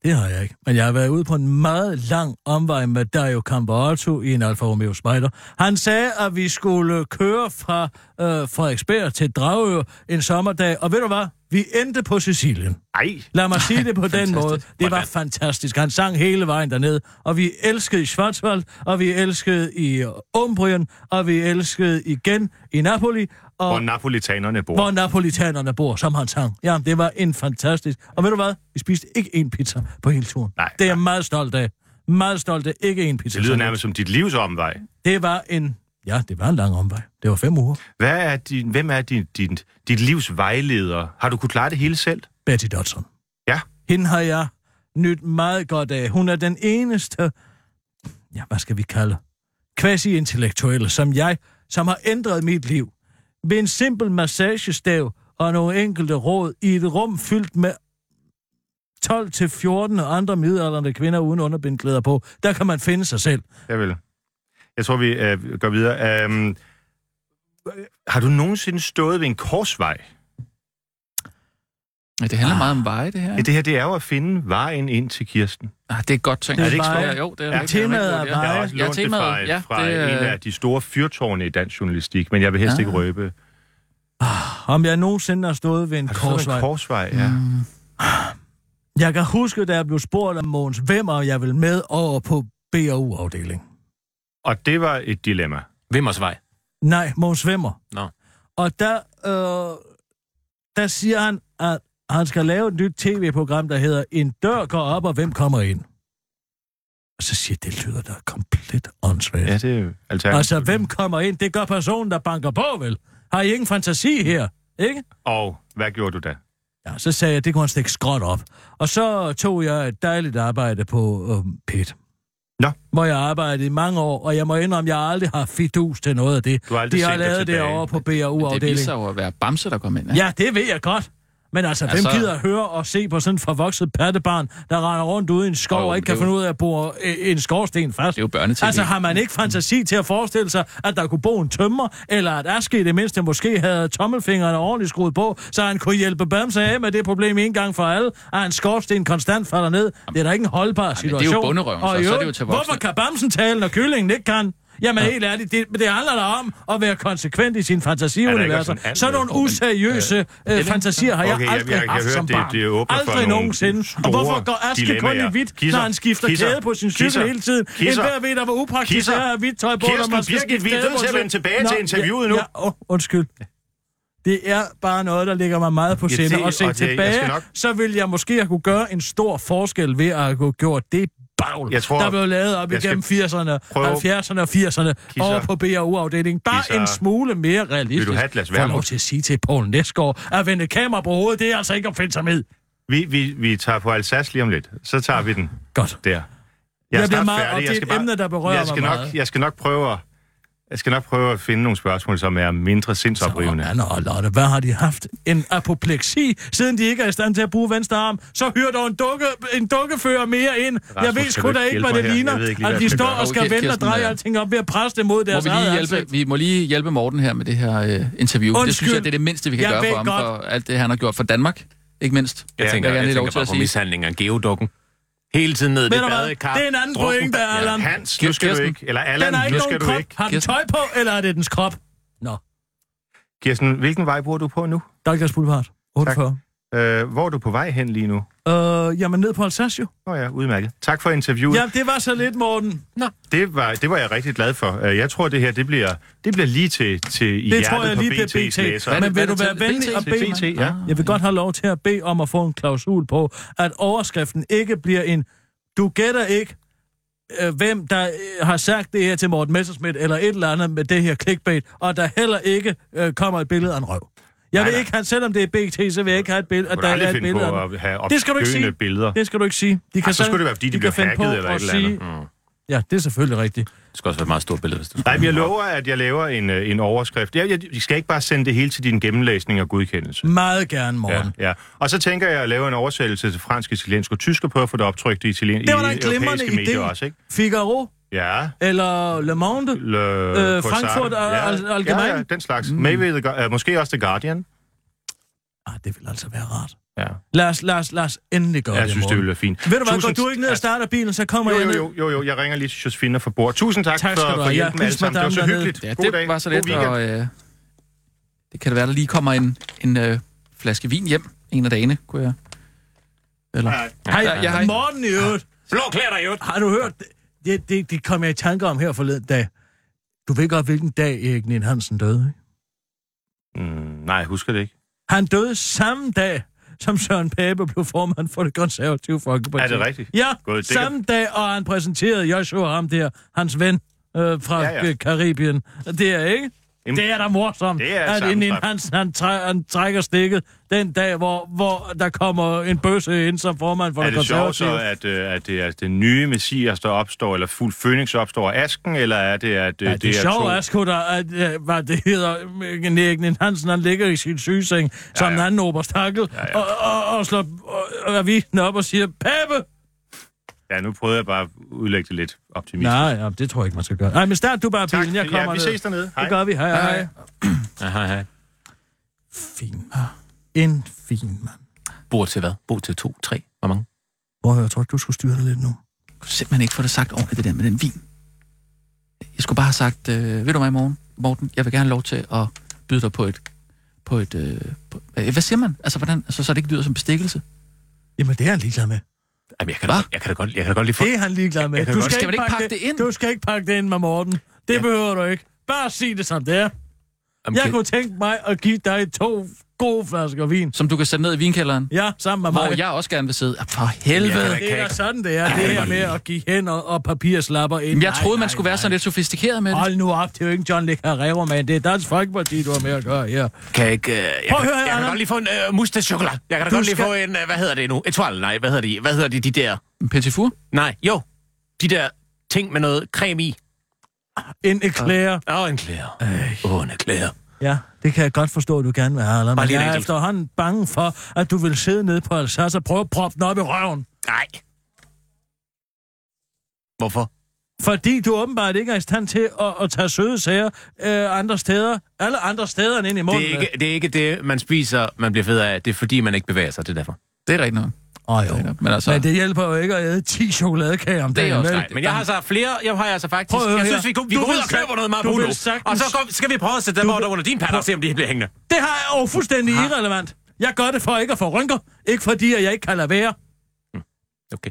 Det har jeg ikke. Men jeg har været ude på en meget lang omvej med Dario Campootto i en Alfa Romeo Spider. Han sagde, at vi skulle køre fra øh, Frederiksberg til Dragør en sommerdag, og ved du hvad? Vi endte på Sicilien.
Nej.
Lad mig sige det på [LAUGHS] den
Fantastisk.
måde. Det var fantastisk. Han sang hele vejen derned, og vi elskede i Schwarzwald, og vi elskede i Umbrien, og vi elskede igen i Napoli, og
Hvor napolitanerne bor.
hvor napolitanerne bor, som han sang. Ja, det var en fantastisk... Og ved du hvad? Vi spiste ikke en pizza på hele turen.
Nej,
det er jeg meget stolt af. Meget stolt af. Ikke en pizza.
Det lyder nærmest som dit livs omvej.
Det var en... Ja, det var en lang omvej. Det var fem uger.
Hvad er din, hvem er din, din, dit livs vejleder? Har du kunnet klare det hele selv?
Betty Dodson.
Ja.
Hende har jeg nyt meget godt af. Hun er den eneste... Ja, hvad skal vi kalde? Quasi-intellektuelle, som jeg, som har ændret mit liv. Ved en simpel massagestav og nogle enkelte råd i et rum fyldt med 12-14 andre midalderne kvinder uden underbindklæder på. Der kan man finde sig selv.
Jeg vil. Jeg tror, vi øh, går videre. Øh, har du nogensinde stået ved en korsvej?
Ja, det handler meget om veje, det her.
Ja. Det her, det er jo at finde vejen ind til Kirsten.
Ah, det er godt tænkt.
Det er
det ikke
veje.
Ja, jo, det er
Ja,
virkelig
temaet
rigtig
er
godt,
Jeg har
veje.
også
Ja,
lånt det
temaet,
fra,
ja,
fra
det er-
en af de store fyrtårne i dansk journalistik, men jeg vil helst
Ah.
ikke røbe.
Om jeg nogensinde har stået ved en
Har ved
korsvej.
en korsvej? Ja.
Mm.
Jeg kan huske, da jeg blev spurgt af Mogens Vemmer, jeg vil med over på BAU-afdeling.
Og det var et dilemma.
Vimmersvej.
Nej, Mogens Vemmer.
Nå.
Og der, øh, der siger han, at han skal lave et nyt tv-program, der hedder En dør går op, og hvem kommer ind? Og så siger det lyder da komplet åndssvagt.
Ja,
Ja,
det er jo alternativt.
altså, hvem kommer ind? Det gør personen, der banker på, vel? Har I ingen fantasi her? Ikke?
Og hvad gjorde du da?
Ja, så sagde jeg, det kunne han stikke skråt op. Og så tog jeg et dejligt arbejde på øhm, PET.
Nå.
Hvor jeg arbejdede i mange år, og jeg må indrømme, at jeg aldrig har fidus til noget af det.
Du har aldrig
De har lavet det over på
Det viser jo at være Bamse, der kom ind. ikke?
Ja, det ved jeg godt. Men altså, hvem
Altså-
gider at høre og se på sådan en forvokset pattebarn, der render rundt ude i en skov
Jo,
og ikke kan
er
finde ud af at bore øh, en skorsten fast?
Det er jo børnetv.
Altså, har man ikke fantasi til at forestille sig, at der kunne bo en tømmer, eller at Aske i det mindste måske havde tommelfingrene ordentligt skruet på, så han kunne hjælpe Bamse af med det problem en gang for alle, at en skorsten konstant falder ned. Det er da ikke en holdbar
det er jo
situation.
bunderøven,
og
så-
i
så er det jo til voksne.
Hvorfor kan Bamsen tale, når kyllingen ikke kan? Jamen helt ærligt, det, det handler da om at være konsekvent i sin fantasiuniverser.
sådan en and-
Sådan nogle useriøse øh, fantasier har jeg
Okay, jeg-
aldrig
jeg kan
haft som
det-
barn.
det for
aldrig nogensinde. Og hvorfor går Aske kun i hvidt,
Kisser,
når han skifter
kisser,
kæde på sin cykel
kisser,
hele tiden?
kisser,
En hver ved, der var upraktisk
kisser.
at have hvidt tøj på, når man skal skifte
vi er nødt til at vende tilbage
Nå,
til interviewet nu.
Ja, ja, oh, undskyld. Det er bare noget, der ligger mig meget på
Ja,
sinde.
det-
Og se
det- jeg
tilbage, så vil jeg måske have kunne gøre en stor forskel ved at have gjort det bagl,
Jeg tror-
der blev lavet op
jeg
igennem 80'erne,
prøve-
70'erne og 80'erne
Kisser.
over på BAU-afdelingen. Bare
Kisser.
en smule mere realistisk.
Vil du have et glas
Får lov til at sige til Poul Næsgaard, at vende kamera på hovedet, det er altså ikke opfindsomhed.
Vi, vi, vi tager på Alsace lige om lidt. Så tager vi den
Godt.
der.
Jeg bliver
snart
meget-
færdig.
og det er
Jeg
et emne, der berører
jeg skal
mig
nok,
meget.
Jeg skal nok prøve at, jeg skal nok prøve at finde nogle spørgsmål, som er mindre sindsoprivende.
Anna og Lotte, hvad har de haft? En apopleksi, siden de ikke er i stand til at bruge venstre arm? Så hyr dog en, dukke, en dukkefører mere ind. jeg ved sgu da
ikke
hvad det
her?
ligner,
Jeg lige,
at de
jeg
står
gøre.
og skal
Okay,
vente og dreje
øh,
alting op ved at presse det mod
Må
deres
vi, lige hjælpe,
ansigt.
vi må lige hjælpe Morten her med det her øh, interview. Det
Undskyld.
synes jeg, det er det mindste, vi kan
Jeg
gøre for ham,
godt.
for alt det, han har gjort for Danmark. Ikke mindst.
Jeg
vil
tænker,
gerne
jeg
lov
tænker
til
bare på mishandling af geodukken. Hele tiden ned i det
du
badekar.
Det er en anden
Drukken-
pointe, Allan.
Hans, nu skal du
Kirsten.
ikke. Eller Allan,
har ikke
nu skal
nogen
du
krop.
ikke.
Har den
Kirsten.
tøj på, eller er det dens krop? Nå,
Kirsten, hvilken vej bor du på nu?
Dalgas Boulevard. 48.
Øh, hvor er du på vej hen lige nu?
Øh, jamen ned på Alsace jo.
Åh oh ja, udmærket. Tak for interviewet.
Ja, det var så lidt, Morten.
Det, var, det var jeg rigtig glad for. Øh, Jeg tror, det her det bliver, det bliver lige til, til i
Det
hjertet
tror jeg
på
lige bliver
BT's
BT.
læser.
Er
Men vil du være venlig og
BT?
bede
BT, ja.
Jeg vil godt have lov til at bede om at få en klausul på, at overskriften ikke bliver en, du gætter ikke, øh, hvem der øh, har sagt det her til Morten Messerschmidt, eller et eller andet med det her clickbait, og der heller ikke øh, kommer et billede af en røv. Jeg
Nej,
vil ikke have, selvom det er BT, så vil jeg ikke have et billede, at
Du
der
kan
er et
finde
billede
på at have
Det skal du ikke sige.
billeder.
Det skal du ikke sige. De
Ej, så skulle det være, fordi de
kan
blev
finde
hacket
på
eller
at
et eller andet.
sige- Ja, det er selvfølgelig rigtigt.
Det skal også være et meget stort billede, hvis det
Nej, men jeg lover, at jeg laver en, øh, en overskrift. Jeg, jeg, jeg skal ikke bare sende det hele til din gennemlæsning og godkendelse.
Meget gerne, Morten.
Ja, ja. Og så tænker jeg at lave en oversættelse til fransk, italiensk og tysk og prøve at få det optrykt i, italien,
Det var
i
da en glimrende
europæiske medier
idé.
også, ikke?
Figaro
Ja.
eller Le Monde.
Le,
Øh. Frankfurt og
ja.
Al- Allgemein.
Ja, ja, den slags. Mm. Maybe the, uh, måske også The Guardian.
Ah, det vil altså være rart.
Ja.
Lad os, lad os, lad os endelig gøre
Jeg
det,
synes, det ville være fint.
Ved du hvad, går
Tusind-
du ikke ned og starter bilen, så kommer
Jo,
jeg
jo,
ned.
jo, jo, jo, jeg ringer lige til Josefine fra bord. Tusind tak,
Tak skal
for,
du
for
have. Ja,
hjælpen alle sammen. Det var så
dernede.
hyggeligt.
Ja,
God
det
dag.
var så let, og øh, det kan det være, der lige kommer en, en øh, flaske vin hjem en af dagene, kunne jeg... Eller?
Hej,
Ja, ja, hej.
Morten i øvrigt.
Blå klæder dig jo.
Har du hørt? det? Det, det, det kom jeg i tanke om her forleden dag. Du ved godt, hvilken dag Erik Nien Hansen døde, ikke?
Mm, nej, jeg husker det ikke.
Han døde samme dag, som Søren Pape blev formand for det konservative folkeparti.
Er det rigtigt?
Ja,
God, det
samme dag, og han præsenterede Joshua ham der, hans ven øh, fra
ja.
ja. Karibien. Det er ikke?
Jamen,
det er da morsomt,
det er
at
sammentræf.
Hansen, han, træ, han trækker stikket den dag, hvor, hvor der kommer en bøsse ind som formand for
Er
det
det sjovt
konservative.
så, at, øh, at det er den nye messias, der opstår, eller fuld Phoenix opstår af asken, eller er det, at øh,
Ja,
det,
det,
er
sjove
to...
er sgu da, at, øh, hvad det hedder, Nien Hansen, han ligger i sin sygeseng, ja, som
ja.
en anden oberstakkel, ja, ja. Og, og, og, slår og, og avisen op og siger, Pape!
Ja, nu prøvede jeg bare at udlægge det lidt optimistisk.
Nej, ja, det tror jeg ikke, man skal gøre. Nej, men start du bare
tak.
bilen, jeg kommer
ja, vi
ned.
ses dernede. Hej.
Det gør vi. Hej, hej. hej.
Hej, hej.
Fin. En fin mand.
Bord til hvad? Bord til to, tre. Hvor mange?
Høre, jeg tror, du skulle styre det lidt nu.
Jeg kunne simpelthen ikke få det sagt ordentligt, det der med den vin. Jeg skulle bare have sagt, øh, ved du hvad, Morten? Morten, jeg vil gerne have lov til at byde dig på et... På et øh, på, øh, hvad siger man? Altså, hvordan? Altså, så det ikke lyder som bestikkelse.
Jamen, det er han ligeglad med.
Jamen, jeg kan, da, godt- jeg kan da godt, jeg kan da godt lige få...
Det er han ligeglad med. Du
godt-
skal,
Skal man
ikke pakke
pakke det ind?
Du skal ikke pakke det ind med Morten. Det ja. behøver du ikke. Bare sig det som det er.
Jamen,
Jeg
kan-
kunne tænke mig at give dig to gode flasker vin.
Som du kan sætte ned i vinkælderen.
Ja, sammen med
Hvor
mig.
jeg også gerne vil sidde. Ah, For helvede.
Kan
Det er da sådan, det er. Det her med at give hænder og papirslapper ind.
Jamen, jeg troede,
nej,
man skulle være sådan lidt sofistikeret med det.
Hold nu op, det er jo ikke John Le Carrero, man. Det er Dansk Folkeparti, du har med at gøre her.
Kan jeg ikke... Uh, jeg,
Prøv
kan,
høre
jeg kan godt lige få en uh, mustache chokolade. Jeg kan da
Du
godt lige
skal-
få en... Uh, hvad hedder det nu? Etoile? Nej, hvad hedder de? Hvad hedder de, de der...
En Petit four?
Nej, jo. De der ting med noget creme i.
En eclair.
Åh, oh, en klæder. Åh, oh, en klæder.
Ja, det kan jeg godt forstå, at du gerne vil have, Allan. Men jeg er efterhånden bange for, at du vil sidde nede på Alsace og prøve at proppe den op i røven.
Nej. Hvorfor?
Fordi du åbenbart ikke er i stand til at, at tage søde sager øh, andre steder. Alle andre steder end ind i munden.
Det er, ikke, det er ikke det, man spiser, man bliver fed af. Det er fordi, man ikke bevæger sig. Det er derfor.
Det er rigtigt nok.
Åh, jo.
Men altså,
Men det hjælper jo ikke at æde 10 chokoladekager om
Det er
dagen.
også.
Men jeg har så flere, jeg har altså faktisk...
Prøv
jeg synes, vi, vi går ud og køber noget nu.
sagtens-
Og så går, skal vi prøve at sætte dem
Du
over under din patter og se, om de bliver hængende.
Det har jeg jo fuldstændig irrelevant. Jeg gør det for ikke at få rynker. Ikke fordi, at jeg ikke kan lade være.
Okay.